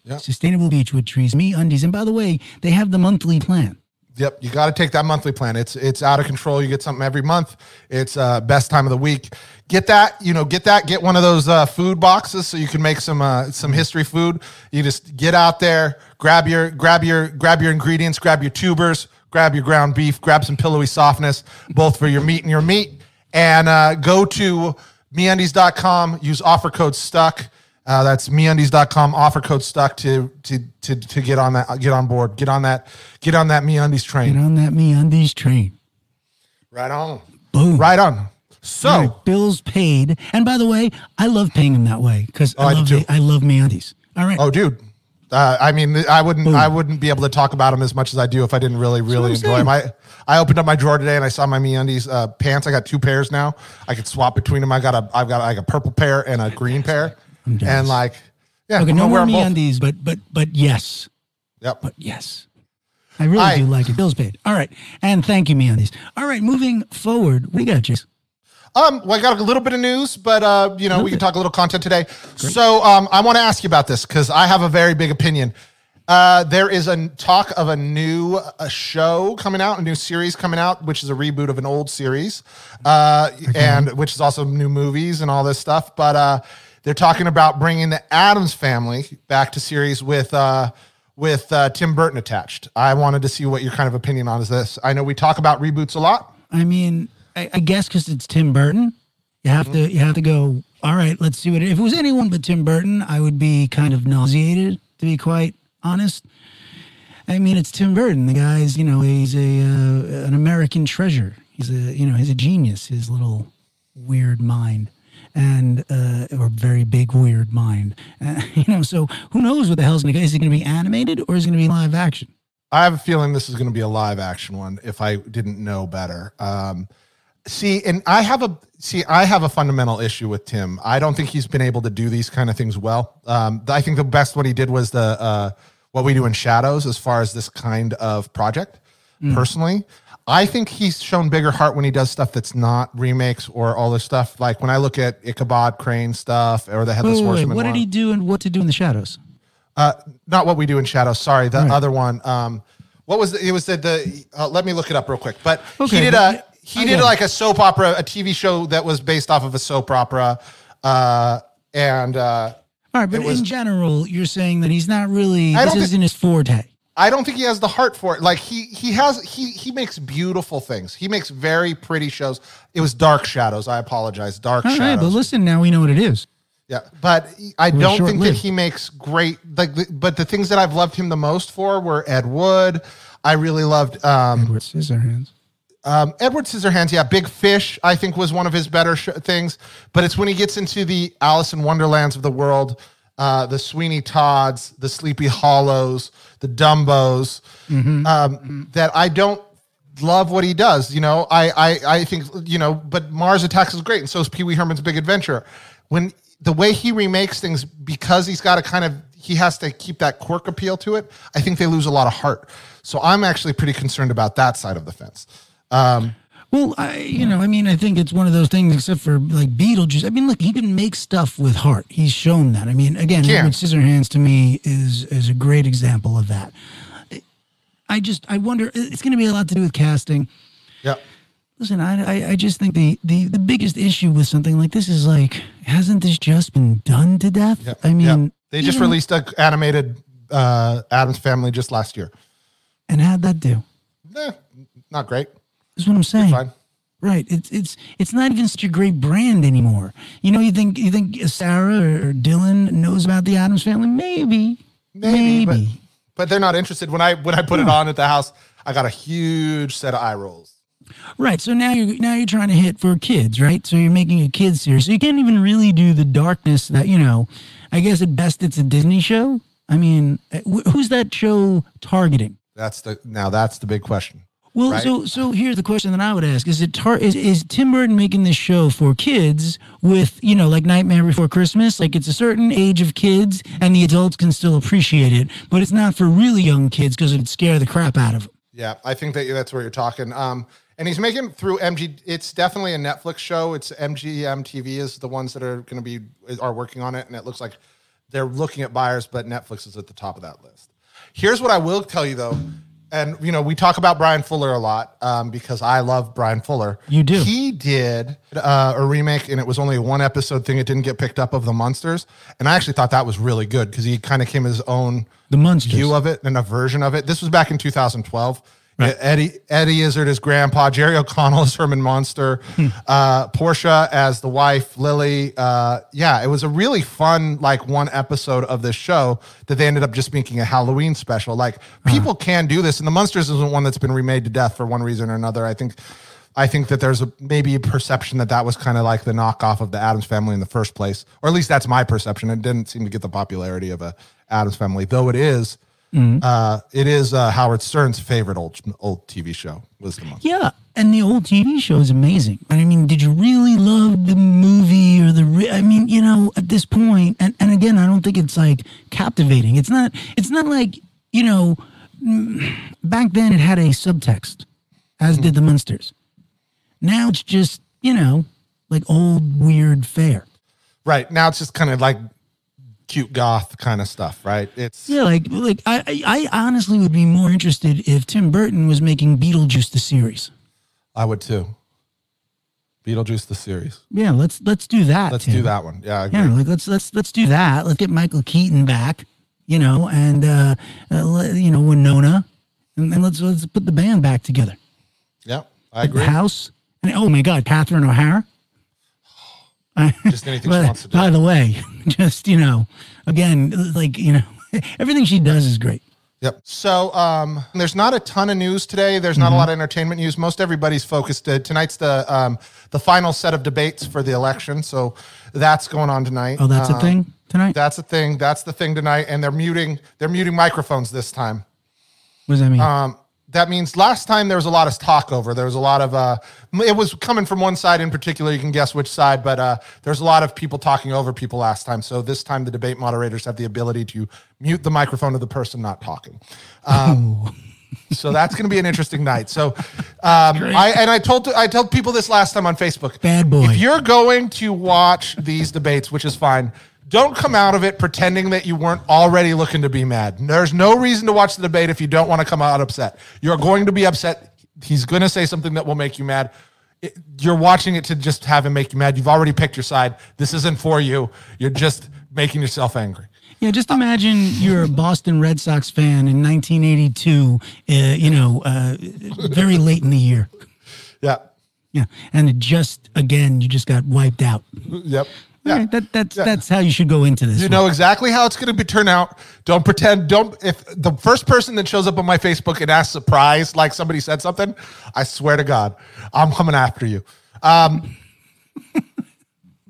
Yeah. sustainable beechwood trees, Me Undies, and by the way, they have the monthly plan. Yep, you got to take that monthly plan. It's it's out of control. You get something every month. It's uh, best time of the week. Get that, you know, get that. Get one of those uh, food boxes so you can make some uh, some history food. You just get out there, grab your grab your grab your ingredients, grab your tubers, grab your ground beef, grab some pillowy softness, both for your meat and your meat, and uh, go to meundies.com. Use offer code stuck. Uh, that's meundies.com offer code stuck to to to to get on that get on board get on that get on that meundies train Get on that Me Undies train. Right on. Boom. Right on. So, bills paid. And by the way, I love paying them that way because Oh, I I, do love too. I love me undies. All right. oh, dude. Uh, I mean, I wouldn't, I wouldn't be able to talk about them as much as I do if I didn't really, really enjoy them. I, I opened up my drawer today and I saw my MeUndies uh, pants. I got two pairs now. I could swap between them. I got a, I've got like a purple pair and a green pair. And like, yeah, okay, I'm no more me undies, but but but yes. Yep. But yes. I really I- do like it. Bills paid. All right. And thank you, me undies. All right, moving forward. What do you got? Um, well, I got a little bit of news, but uh, you know, we can talk a little content today. So, um, I want to ask you about this because I have a very big opinion. Uh, there is a talk of a new uh, show coming out, a new series coming out, which is a reboot of an old series, uh, and which is also new movies and all this stuff. But uh, They're talking about bringing the Addams family back to series with uh, with uh, Tim Burton attached. I wanted to see what your kind of opinion on is this. I know we talk about reboots a lot. I mean, I, I guess because it's Tim Burton, you have to you have to go. All right, let's see what. If it was anyone but Tim Burton, I would be kind of nauseated, to be quite honest. I mean, it's Tim Burton. The guy's, you know, he's a uh, an American treasure. He's a, you know, he's a genius. His little weird mind, and uh, or very big weird mind. Uh, (laughs) you know, so who knows what the hell's going to? Is it going to be animated or is it going to be live action? I have a feeling this is going to be a live action one. If I didn't know better, um, see, and I have a see, I have a fundamental issue with Tim. I don't think he's been able to do these kind of things well. Um, I think the best one he did was the uh, what we do in shadows, as far as this kind of project. Personally, I think he's shown bigger heart when he does stuff that's not remakes or all this stuff. Like when I look at Ichabod Crane stuff or the Headless Wait, wait, wait, Horseman. what did he do and what to do in the shadows? Uh, not what we do in shadows. Sorry, the Right. other one. Um, what was the, it? Was the the? Uh, let me look it up real quick. But Okay, he did a he did like a soap opera, a TV show that was based off of a soap opera, uh, and uh, All right, but was- in general, you're saying that he's not really. I This isn't his forte. I don't think he has the heart for it. Like he he has he he makes beautiful things. He makes very pretty shows. It was Dark Shadows. I apologize. Dark All right, Shadows. but listen, now we know what it is. Yeah, but I was don't think that he makes great. Like, but the things that I've loved him the most for were Ed Wood. I really loved um, Edward Scissorhands. Um, Edward Scissorhands, yeah, Big Fish, I think was one of his better sh- things. But it's when he gets into the Alice in Wonderlands of the world, uh, the Sweeney Todds, the Sleepy Hollows, the Dumbos, um, that I don't love what he does. You know, I, I I think you know, but Mars Attacks is great, and so is Pee Wee Herman's Big Adventure. When the way he remakes things, because he's got to kind of he has to keep that quirk appeal to it. I think they lose a lot of heart. So I'm actually pretty concerned about that side of the fence. Um, Well, I, you know, I mean, I think it's one of those things, except for like Beetlejuice. I mean, look, he can make stuff with heart. He's shown that. I mean, again, Can. Edward Scissorhands to me is is a great example of that. I just, I wonder, it's going to be a lot to do with casting. yeah. Listen, I, I, I just think the, the, the biggest issue with something like this is like, hasn't this just been done to death? Yeah, I mean, yeah. they just even- released a animated uh, Addams Family just last year. And how'd that do? Eh, not great. That's what I'm saying. Right. It's it's it's not even such a great brand anymore. You know, you think you think Sarah or, Dylan knows about the Addams family? Maybe. Maybe, Maybe. but but they're not interested. When I when I put it on at the house, I got a huge set of eye rolls. right. So now you're now you're trying to hit for kids, right? So you're making a kids series. So you can't even really do the darkness that, you know, I guess at best it's a Disney show. I mean, wh- who's that show targeting? That's the now that's the big question. Well, Right. so so here's the question that I would ask: Is it tar- is is Tim Burton making this show for kids with you know like Nightmare Before Christmas? Like it's a certain age of kids, and the adults can still appreciate it, but it's not for really young kids because it'd scare the crap out of them. Yeah, I think that that's where you're talking. Um, and he's making through MG. It's definitely a Netflix show. It's MGM TV is the ones that are going to be are working on it, and it looks like they're looking at buyers, but Netflix is at the top of that list. Here's what I will tell you though, and you know we talk about Bryan Fuller a lot um, because I love Bryan Fuller. You do. He did uh, a remake, and it was only a one episode thing. It didn't get picked up of the Munsters, and I actually thought that was really good because he kind of came his own The Munsters. view of it and a version of it. This was back in 2012. Eddie Eddie Izzard as Grandpa, Jerry O'Connell as Herman Munster, Hmm. uh, Portia as the wife, Lily. Uh, yeah, it was a really fun like one episode of this show that they ended up just making a Halloween special. Like Uh-huh. people can do this, and the Munsters isn't one that's been remade to death for one reason or another. I think. I think that there's a maybe a perception that that was kind of like the knockoff of the Addams family in the first place, or at least that's my perception. It didn't seem to get the popularity of a Addams family, though it is uh, it is uh, Howard Stern's favorite old old TV show was the. Yeah, and the old TV show is amazing. I mean, did you really love the movie or the? Re- I mean, you know, at this point, and and again, I don't think it's like captivating. It's not. It's not like you know, mm, back then it had a subtext, as did the Munsters. Now it's just you know, like old weird fare. Right now, it's just kind of like cute goth kind of stuff, right? It's Yeah, like like I I I honestly would be more interested if Tim Burton was making Beetlejuice the series. I would too. Beetlejuice the series. Yeah, let's let's do that. Let's Tim. do that one. Yeah, I agree. Yeah, like let's let's let's do that. Let's get Michael Keaton back, you know, and uh, uh you know Winona, and, and let's let's put the band back together. Yeah, I The agree. house, and oh my God, Catherine O'Hara. (laughs) Just anything she by, wants to do. by the way, (laughs) just you know, again, like you know, (laughs) everything she does is great. Yep. So um, there's not a ton of news today. There's Mm-hmm. not a lot of entertainment news. Most everybody's focused. Uh, tonight's the um, the final set of debates for the election. So that's going on tonight. Oh, that's a Um, thing tonight. That's a thing. That's the thing tonight. And they're muting. They're muting microphones this time. what does that mean? Um, that means last time there was a lot of talk over. There was a lot of uh, it was coming from one side in particular. You can guess which side, but uh, there's a lot of people talking over people last time. So this time the debate moderators have the ability to mute the microphone of the person not talking. Um, (laughs) so that's going to be an interesting night. So, (laughs) um, I and I told I told people this last time on Facebook. Bad boy. If you're going to watch these debates, which is fine, don't come out of it pretending that you weren't already looking to be mad. There's no reason to watch the debate if you don't want to come out upset. You're going to be upset. He's going to say something that will make you mad. It- you're watching it to just have him make you mad. You've already picked your side. This isn't for you. You're just making yourself angry. Yeah, just imagine you're a Boston Red Sox fan in 1982. Uh, you know, uh, very late in the year. Yeah. Yeah, and it just again, you just got wiped out. Yep. Yeah. right, that, that's Yeah. that's how you should go into this. You one. know exactly how it's going to be turn out. Don't pretend. Don't if the first person that shows up on my Facebook and asks surprise, like somebody said something, I swear to God, I'm coming after you. Um,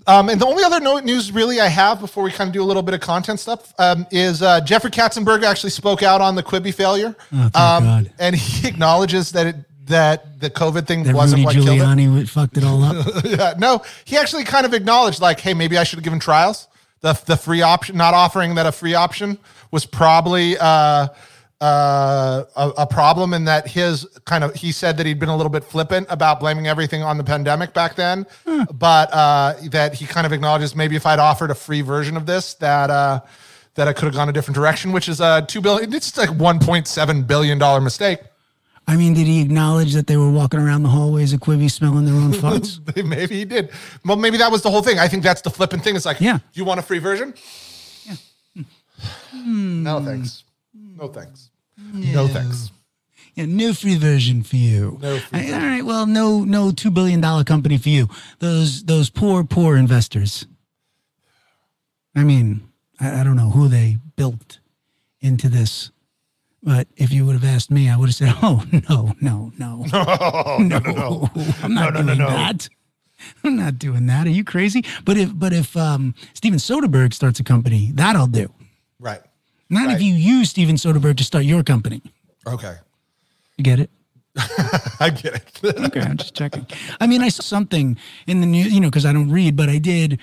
um, and the only other no- news really I have before we kind of do a little bit of content stuff um, is uh, Jeffrey Katzenberg actually spoke out on the Quibi failure, Oh, um, God. and he (laughs) acknowledges that it that the COVID thing that wasn't Rudy what killed it. Giuliani fucked it all up. (laughs) Yeah, no, he actually kind of acknowledged, like, hey, maybe I should have given trials. The the free option, not offering that a free option was probably uh, uh, a, a problem, in that his kind of he said that he'd been a little bit flippant about blaming everything on the pandemic back then, but uh, that he kind of acknowledges maybe if I'd offered a free version of this, that uh, that I could have gone a different direction, which is a two billion. It's like one point seven billion dollar mistake. I mean, did he acknowledge that they were walking around the hallways of Quibi smelling their own farts? (laughs) maybe he did. Well, maybe that was the whole thing. I think that's the flippant thing. It's like, Yeah. you want a free version? Yeah. Hmm. No thanks. No thanks. Hmm. No thanks. Yeah, no free version for you. No free I- all right, well, no, no two billion dollar company for you. Those those poor, poor investors. I mean, I, I don't know who they built into this, but if you would have asked me, I would have said, (laughs) "Oh no, (laughs) no, no, no, no, no, I'm not doing that. I'm not doing that. Are you crazy?" But if but if um, Steven Soderbergh starts a company, that I'll do. Right. Not Right. if you use Steven Soderbergh to start your company. Okay. You get it? (laughs) I get it. Okay, I'm just checking. I mean, I saw something in the news, you know, because I don't read, but I did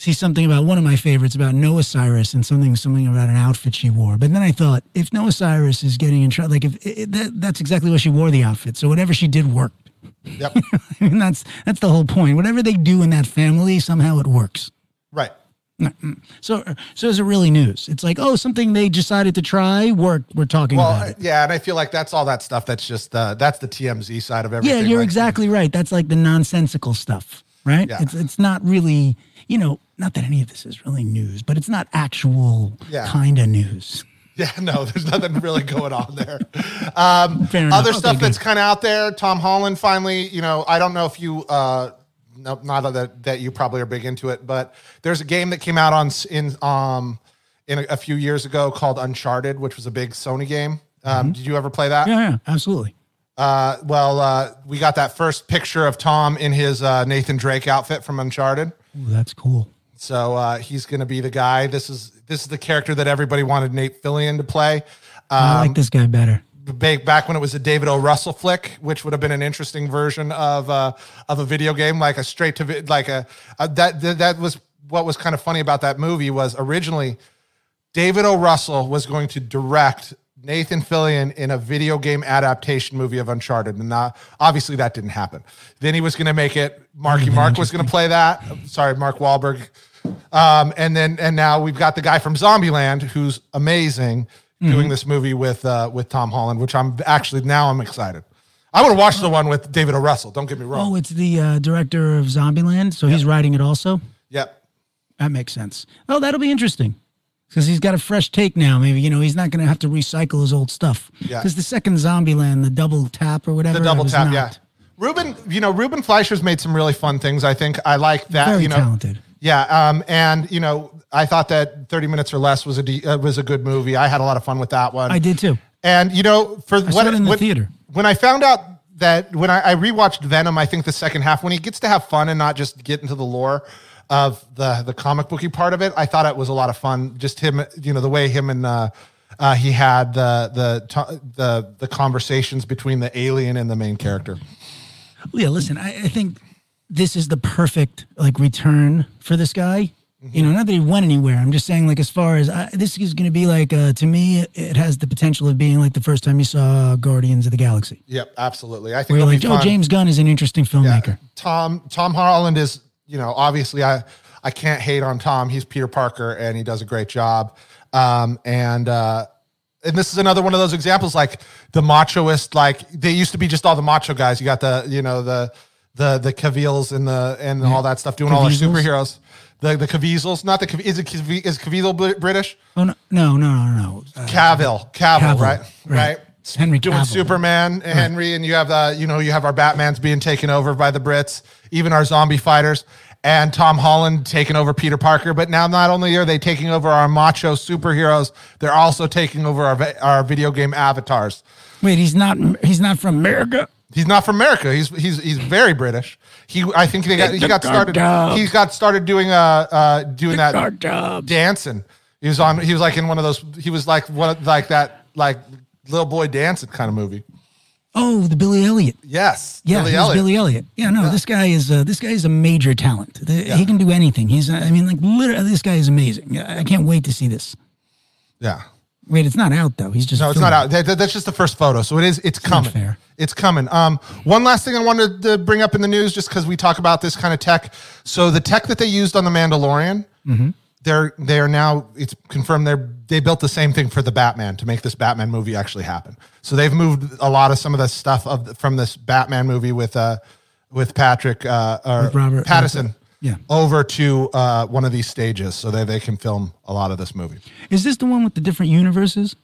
see something about one of my favorites about Noah Cyrus and something something about an outfit she wore. But then I thought, if Noah Cyrus is getting in trouble, like if it, that, that's exactly what she wore the outfit, so whatever she did worked. yep. (laughs) I mean, that's that's the whole point. Whatever they do in that family, somehow it works. Right. So, so is it really news? It's like, oh, something they decided to try worked. We're talking Well, about it. yeah, and I feel like that's all that stuff. That's just uh, that's the TMZ side of everything. Yeah, you're like- exactly right. That's like the nonsensical stuff, right? Yeah. It's it's not really, you know, not that any of this is really news, but it's not actual Yeah. kind of news. Yeah, (laughs) no, there's nothing really going on there. Um, (laughs) Fair enough. other stuff that's kind of out there. Tom Holland finally, you know, I don't know if you, uh, no, not that that you probably are big into it, but there's a game that came out on in um in a, a few years ago called Uncharted, which was a big Sony game. Um, Did you ever play that? Mm-hmm. Yeah, yeah, absolutely. Uh, well, uh, we got that first picture of Tom in his uh, Nathan Drake outfit from Uncharted. Ooh, that's cool. So uh, he's going to be the guy. This is this is the character that everybody wanted Nate Fillion to play. I Um, like this guy better. back when it was a David O. Russell flick, which would have been an interesting version of uh, of a video game, like a straight to vi- like a, a that, that that was what was kind of funny about that movie was originally David O. Russell was going to direct Nathan Fillion in a video game adaptation movie of Uncharted, and not, obviously that didn't happen. Then he was going to make it. Marky Mark was going to play that. Sorry, Mark Wahlberg. Um, and then and now we've got the guy from Zombieland who's amazing doing this movie with uh, with Tom Holland, which I'm actually now I'm excited. I would have watched the one with David O. Russell. Don't get me wrong. Oh, it's the uh, director of Zombieland, so he's writing it also. yep. That makes sense. Oh, that'll be interesting because he's got a fresh take now. Maybe you know he's not going to have to recycle his old stuff. Yeah. Because the second Zombieland, the double tap or whatever, The double tap, not yeah. Ruben, you know, Ruben Fleischer's made some really fun things. I think I like that. Very you know, talented. Yeah, um, and you know, I thought that Thirty Minutes or Less was a de- uh, was a good movie. I had a lot of fun with that one. I did too. And you know, for saw what it in the when, theater. when I found out that when I, I rewatched Venom, I think the second half when he gets to have fun and not just get into the lore of the the comic booky part of it, I thought it was a lot of fun. Just him, you know, the way him and uh, uh, he had the the the the conversations between the alien and the main character. Yeah, listen, I, I think this is the perfect like return for this guy. Mm-hmm. You know, not that he went anywhere. I'm just saying, like, as far as I, this is going to be like, uh, to me, it has the potential of being like the first time you saw Guardians of the Galaxy. Yep, absolutely. I think you're like, oh. James Gunn is an interesting Yeah. filmmaker. Tom Tom Holland is, you know, obviously I I can't hate on Tom. He's Peter Parker and he does a great job. Um, and uh and this is another one of those examples like the machoist like they used to be just all the macho guys. You got the, you know, the the the Cavils and the and all that stuff doing all our superheroes. The the Caviezel's, not the is it is Caviezel British? Oh, no, no, no, no, no. Uh, Cavill, Cavill, Cavill, right? right. Right. Henry doing Cavill. Superman, Henry, and you have the, you know, you have our Batman's being taken over by the Brits, even our zombie fighters, and Tom Holland taking over Peter Parker. But now, not only are they taking over our macho superheroes, they're also taking over our our video game avatars. Wait, he's not. He's not from America. He's not from America. He's he's he's very British. He I think they got, he got started. He got started doing uh uh doing that dancing. He was on. He was like in one of those. He was like one of like that like little boy dancing kind of movie. Oh, the Billy Elliot. Yes. Yeah, Billy Elliot. Billy Elliot. Yeah, no, this guy is uh, this guy is a major talent. The- He can do anything. He's, uh, I mean, like literally, this guy is amazing. I can't wait to see this. Yeah. Wait, it's not out though. He's just No, it's not out. That- that- that's just the first photo. So it is. It's coming. fair. It's coming. Um, one last thing I wanted to bring up in the news, just because we talk about this kind of tech. So the tech that they used on the Mandalorian, Mm-hmm. They're they are now. It's confirmed they they built the same thing for the Batman to make this Batman movie actually happen. So they've moved a lot of some of the stuff of from this Batman movie with uh with Patrick uh or With Robert- Pattinson. yeah. Over to uh, one of these stages so that they can film a lot of this movie. Is this the one with the different universes?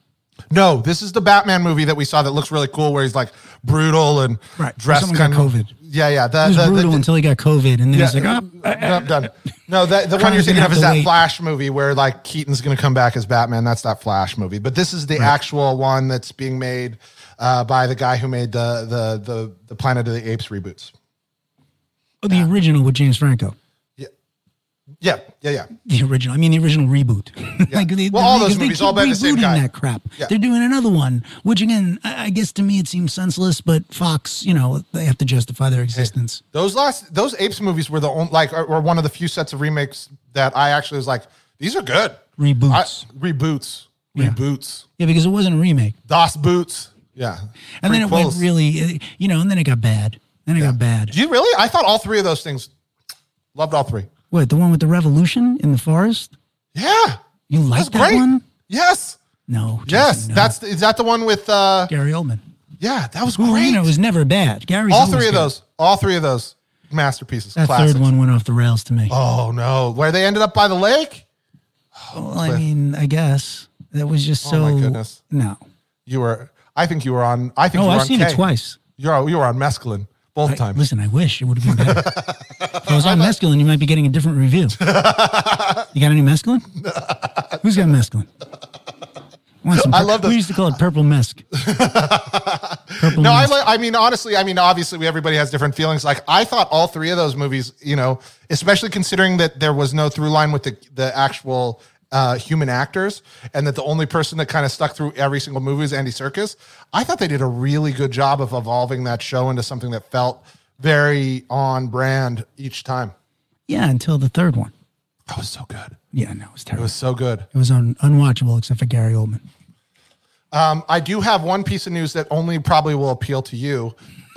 No, this is the Batman movie that we saw that looks really cool, where he's like brutal and Right, dressed kind of COVID. Yeah, yeah. The, He was the- brutal the- until he got COVID, and then yeah, he's like, ah, oh, no, ah, ah. done. No, the, the (laughs) one you're thinking of is that wait. Flash movie where like Keaton's going to come back as Batman. That's that Flash movie. But this is the actual one that's being made uh, by the guy who made the the the the Planet of the Apes reboots. oh, the original with James Franco. Yeah, yeah, yeah. The original. I mean, the original reboot. (laughs) like they, well, all those movies all by the same guy. That crap. Yeah. They're doing another one, which again, I, I guess to me it seems senseless. But Fox, you know, they have to justify their existence. Those last those Apes movies were the only like were one of the few sets of remakes that I actually was like, these are good. Reboots. I- reboots. Yeah. Reboots. yeah, because it wasn't a remake, Das Boots. Yeah. and then it went really, uh, you know, and then it got bad. Then it got bad. Do you really? I thought all three of those things. Loved all three. What the one with the revolution in the forest? Yeah. You like that great. one? Yes. No. Yes. No. That's is that the one with uh Gary Oldman. yeah, that was Who great. you know was never bad. Gary's all three of good. those. All three of those masterpieces. That classics. third one went off the rails to me. Oh no. Where they ended up by the lake? well, I mean, I guess that was just so. Oh, my goodness. No. You were I think you were on I think Oh, you were on. I've seen K. it twice. You're you were on mescaline both I- times. listen, I wish it would have been better. (laughs) if I was on mescaline, you might be getting a different review. (laughs) you got any mescaline? Who's got mescaline? I pur- love We used to call it purple mesk. (laughs) purple No, I, li- I mean, honestly, I mean, obviously, we, everybody has different feelings. Like, I thought all three of those movies, you know, especially considering that there was no through line with the the actual uh, human actors, and that the only person that kind of stuck through every single movie is Andy Serkis. I thought they did a really good job of evolving that show into something that felt very on brand each time. yeah, until the third one. That was so good. Yeah, no, it was terrible. It was so good. It was un- unwatchable except for Gary Oldman. Um, I do have one piece of news that only probably will appeal to you. (laughs)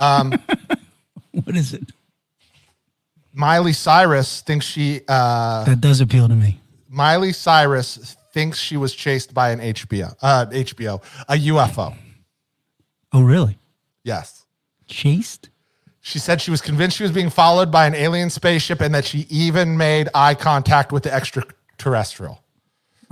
What is it? Miley Cyrus thinks she uh, That does appeal to me. Miley Cyrus thinks she was chased by an HBO, uh, HBO, a UFO. Oh, really? Yes. chased. She said she was convinced she was being followed by an alien spaceship and that she even made eye contact with the extraterrestrial.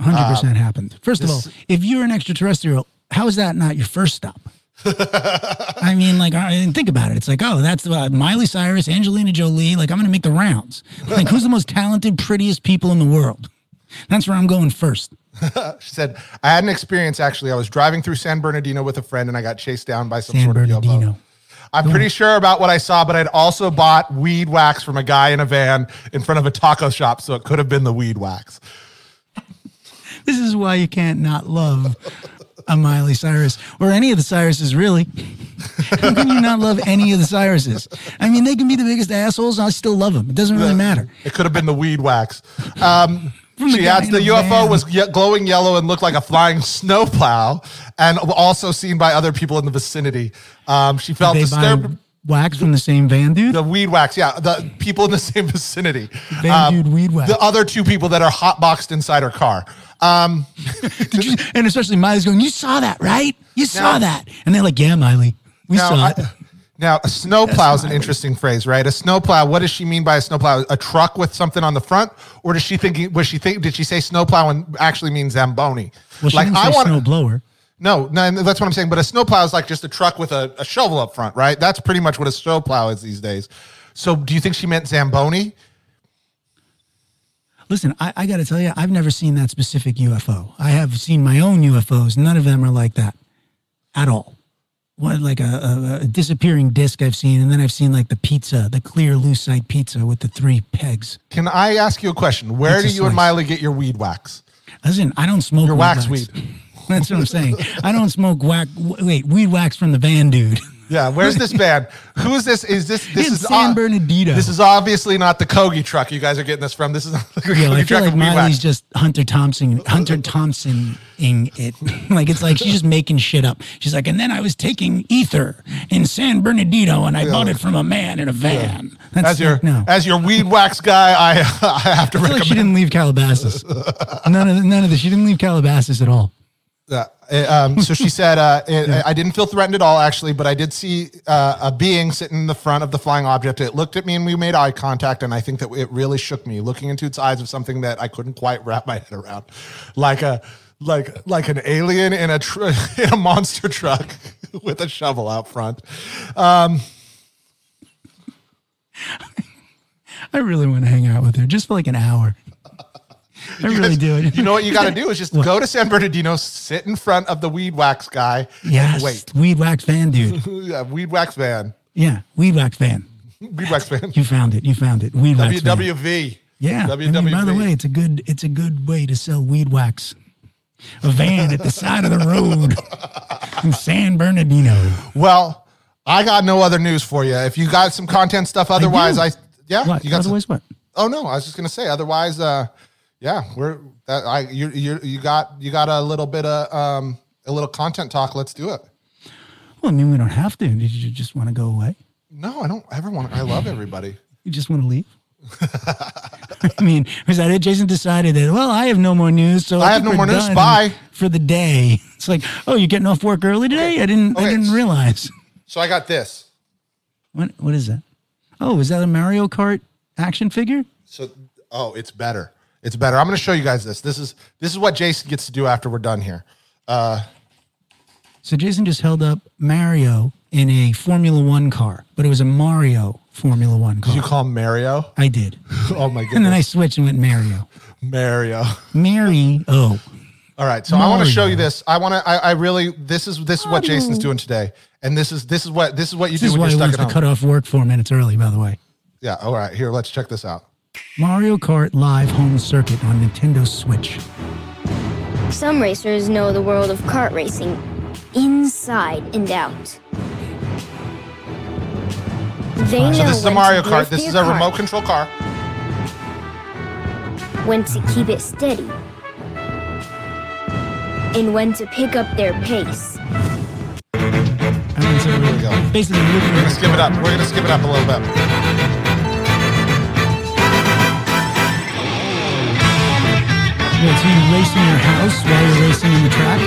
100% happened. First of all, if you're an extraterrestrial, how is that not your first stop? (laughs) I mean, like, I and think about it. It's like, oh, that's uh, Miley Cyrus, Angelina Jolie. Like, I'm going to make the rounds. Like, who's the most talented, prettiest people in the world? That's where I'm going first. (laughs) She said, I had an experience actually. I was driving through San Bernardino with a friend and I got chased down by some San sort of Bernardino. UFO. I'm pretty sure about what I saw, but I'd also bought weed wax from a guy in a van in front of a taco shop, so it could have been the weed wax. This is why you can't not love a Miley Cyrus or any of the Cyruses, really. How can you not love any of the Cyruses? I mean, they can be the biggest assholes. I still love them. It doesn't really matter. It could have been the weed wax. Um, she adds the UFO van. was glowing yellow and looked like a flying (laughs) snowplow, and also seen by other people in the vicinity. Um, she felt disturbed. wax from the same van, dude. The weed wax, yeah, the people in the (laughs) same vicinity. Van dude weed wax. The other two people that are hotboxed inside her car. Um, (laughs) and especially Miley's going, You saw that, right? You saw Now- that. And they're like, Yeah, Miley, we saw I- it. Now, a snowplow is an interesting phrase, right? A snowplow. What does she mean by a snowplow? A truck with something on the front, or does she think? Was she think? Did she say snowplow and actually mean zamboni? Well, she didn't say want snow blower. No, no, that's what I'm saying. But a snowplow is like just a truck with a, a shovel up front, right? That's pretty much what a snowplow is these days. So, do you think she meant zamboni? Listen, I, I got to tell you, I've never seen that specific UFO. I have seen my own UFOs. None of them are like that at all. What, like a, a, a disappearing disc I've seen, and then I've seen like the pizza, the clear lucite pizza with the three pegs. Can I ask you a question? Where do you and. Miley get your weed wax? Listen, I don't smoke Your weed wax weed. (laughs) That's what I'm saying. I don't smoke whack. Wait, weed wax from the van, dude. (laughs) Yeah, where's this band? Who is this? Is this this In is San Bernardino. This is obviously not the Kogi truck you guys are getting this from. This is not the Yo, I feel truck like Miley's just Hunter Thompson, Hunter Thompson ing it. (laughs) like it's like she's just making shit up. She's like, and then I was taking ether in San Bernardino, and I bought it from a man in a van. That's As your no. as your weed wax guy, I (laughs) I have to I feel like she didn't leave Calabasas. (laughs) none of none of this. She didn't leave Calabasas at all. Yeah. Uh, um, so she said, uh, (laughs) it, I didn't feel threatened at all, actually, but I did see uh, a being sitting in the front of the flying object. It looked at me and we made eye contact. And I think that it really shook me looking into its eyes of something that I couldn't quite wrap my head around. Like a, like, like an alien in a, tr- (laughs) in a monster truck (laughs) with a shovel out front. I really want to hang out with her just for like an hour. I really do. You (laughs) know what you got to do is just go to San Bernardino, sit in front of the weed wax guy, Yes, wait. weed wax van, dude. (laughs) Yeah, weed wax van. Yeah, weed wax van. (laughs) Weed wax van. You found it. You found it. Weed wax van. WWV. Yeah. I mean, by the way, it's a good it's a good way to sell weed wax. A van at the side of the road in San Bernardino. Well, I got no other news for you. If you got some content stuff, otherwise, I, yeah, What? you got. Some, Otherwise, what? oh no, I was just gonna say. Otherwise, uh, yeah, we're that I you you you got you got a little bit of um a little content talk. Let's do it. Well, I mean, we don't have to. Did you just want to go away? No, I don't ever want. I love everybody. You just want to leave? (laughs) I mean, was that it? Jason decided that. Well, I have no more news, so I have no more news. Bye. for the day. It's like, oh, you're getting off work early today? I didn't. I didn't realize. So I got this. What? What is that? Oh, is that a Mario Kart action figure? So oh, it's better. It's better. I'm going to show you guys this. This is this is what Jason gets to do after we're done here. Uh, So Jason just held up Mario in a Formula One car, but it was a Mario Formula One car. Did you call him Mario? I did. (laughs) Oh my goodness! And then I switched and went Mario. Mario. Mary oh. All right, so I want to show you this. I want to. I, I really. This is this is what Jason's doing today, and this is this is what this is what you This do is when why you're stuck at to cut off work four minutes early, by the way. Yeah. All right. Here, let's check this out. Mario Kart Live Home Circuit on Nintendo Switch. Some racers know the world of kart racing inside and out. They know So this is a Mario Kart. This is their a remote control car. when to keep it steady, and when to pick up their pace. I mean, so Here we go. We're gonna at skip it up. We're gonna skip it up a little bit. Wait, so you racing your house while you're racing in the track?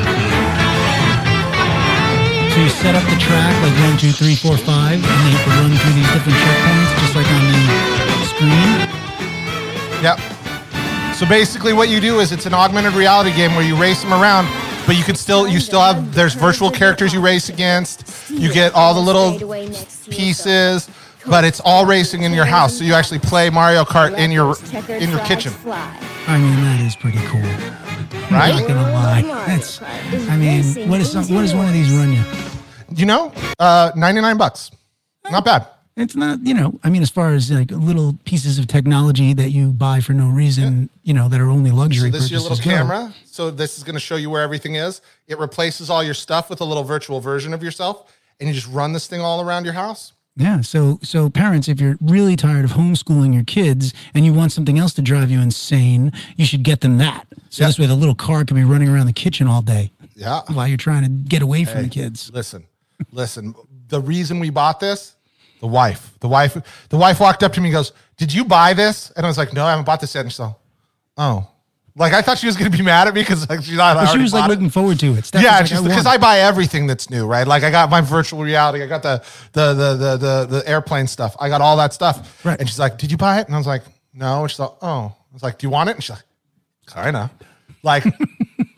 So you set up the track like one, two, three, four, five, and they have to run through these different checkpoints, just like on the screen. Yep. So basically, what you do is it's an augmented reality game where you race them around, but you can still you still have there's virtual characters you race against. You get all the little pieces, but it's all racing in your house. So you actually play Mario Kart in your in your kitchen, I mean, that is pretty cool. I'm right? not gonna lie. That's. I mean, what is some, what does one of these run you? You know, uh, ninety nine bucks, not bad. It's not, you know, I mean, as far as like little pieces of technology that you buy for no reason, you know, that are only luxury So this is your purchases. little go. camera. So this is going to show you where everything is. It replaces all your stuff with a little virtual version of yourself, and you just run this thing all around your house. Yeah. So, so parents, if you're really tired of homeschooling your kids and you want something else to drive you insane, you should get them that. So Yeah. this way, the little car can be running around the kitchen all day Yeah. while you're trying to get away from the kids. Listen, listen. The reason we bought this, the wife, the wife, the wife walked up to me and goes, "Did you buy this?" And I was like, "No, I haven't bought this yet." And she's like, "Oh." Like I thought she was going to be mad at me because like she's not. She was like looking forward to it. Steph yeah, she's like, I because I buy everything that's new, right? Like I got my virtual reality, I got the the the the the, the airplane stuff, I got all that stuff. Right. And she's like, "Did you buy it?" And I was like, "No." And she's like, "Oh." I was like, "Do you want it?" And she's like, "Kinda." Like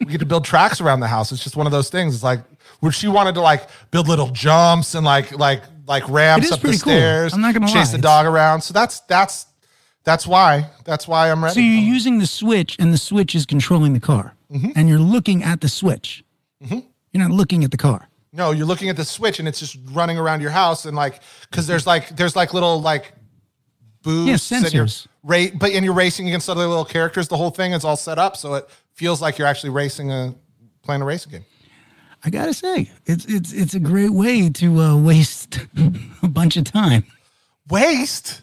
we get to build tracks around the house. It's just one of those things. It's like where she wanted to like build little jumps and like like like ramps up the cool. stairs. I'm not gonna chase lie. the dog around. So that's that's that's why that's why I'm ready. So you're using the switch, and the switch is controlling the car, Mm-hmm. and you're looking at the switch. You're not looking at the car. No, you're looking at the switch and it's just running around your house and like because there's like there's like little like boosts Yeah, sensors. ra- but and you're racing against other little characters. The whole thing is all set up so it feels like you're actually racing a playing a racing game. I gotta say, it's it's it's a great way to uh, waste (laughs) a bunch of time. Waste,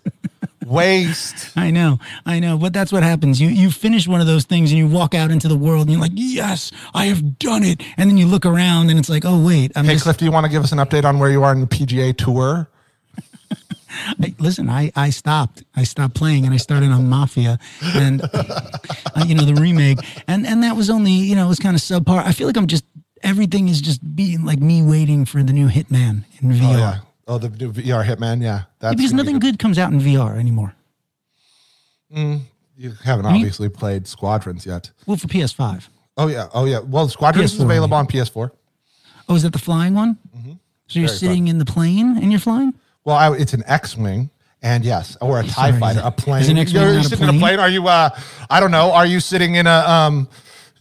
waste. (laughs) I know, I know, but that's what happens. You you finish one of those things and you walk out into the world and you're like, yes, I have done it. And then you look around and it's like, oh wait, I'm Hey just Cliff, do you want to give us an update on where you are in the PGA Tour? (laughs) I, listen. I I stopped. I stopped playing and I started on Mafia and (laughs) uh, you know the remake and and that was only you know it was kind of subpar. I feel like I'm just everything is just being like me waiting for the new Hitman in VR. Oh yeah. Oh, the new VR Hitman. Yeah, that's Because nothing good comes out in VR anymore. You haven't obviously played Squadrons yet. Well, for PS5. Oh yeah. Oh yeah. Well, Squadrons is PS4, available on PS4. Oh, is that the flying one? Mm-hmm. So you're Very sitting in the plane and you're flying? Well, I, it's an X-wing, and yes, or a Tie Sorry, fighter, is a plane. is an X-wing You're a sitting in a plane? plane. Are you? Uh, I don't know. Are you sitting in a? Um,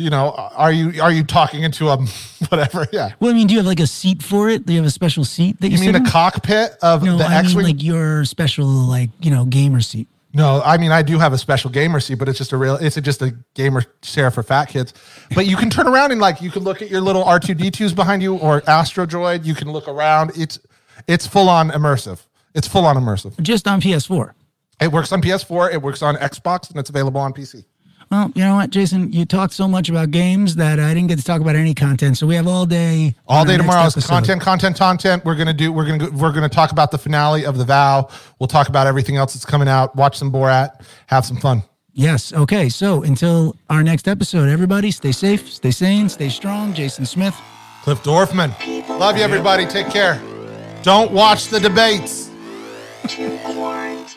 you know, are you are you talking into a (laughs) whatever? Yeah. Well, I mean, do you have like a seat for it? Do you have a special seat that you, You mean the in? cockpit of No, the I mean X-wing? like your special, like you know, gamer seat. no, I mean I do have a special gamer seat, but it's just a real. It's just a gamer chair for fat kids. But you can turn around and like you can look at your little R two D twos behind you or Astro Droid. You can look around. It's it's full on immersive. It's full on immersive. Just on PS4. It works on PS4. It works on Xbox, and it's available on PC. Well, you know what, Jason? You talked so much about games that I didn't get to talk about any content. So we have all day. all day tomorrow is content content content we're gonna do we're gonna we're gonna talk about the finale of the vow we'll talk about everything else that's coming out watch some borat have some fun Yes. Okay. So until our next episode, everybody stay safe, stay sane, stay strong. Jason Smith. cliff dorfman love you everybody take care don't watch the debates Warranty.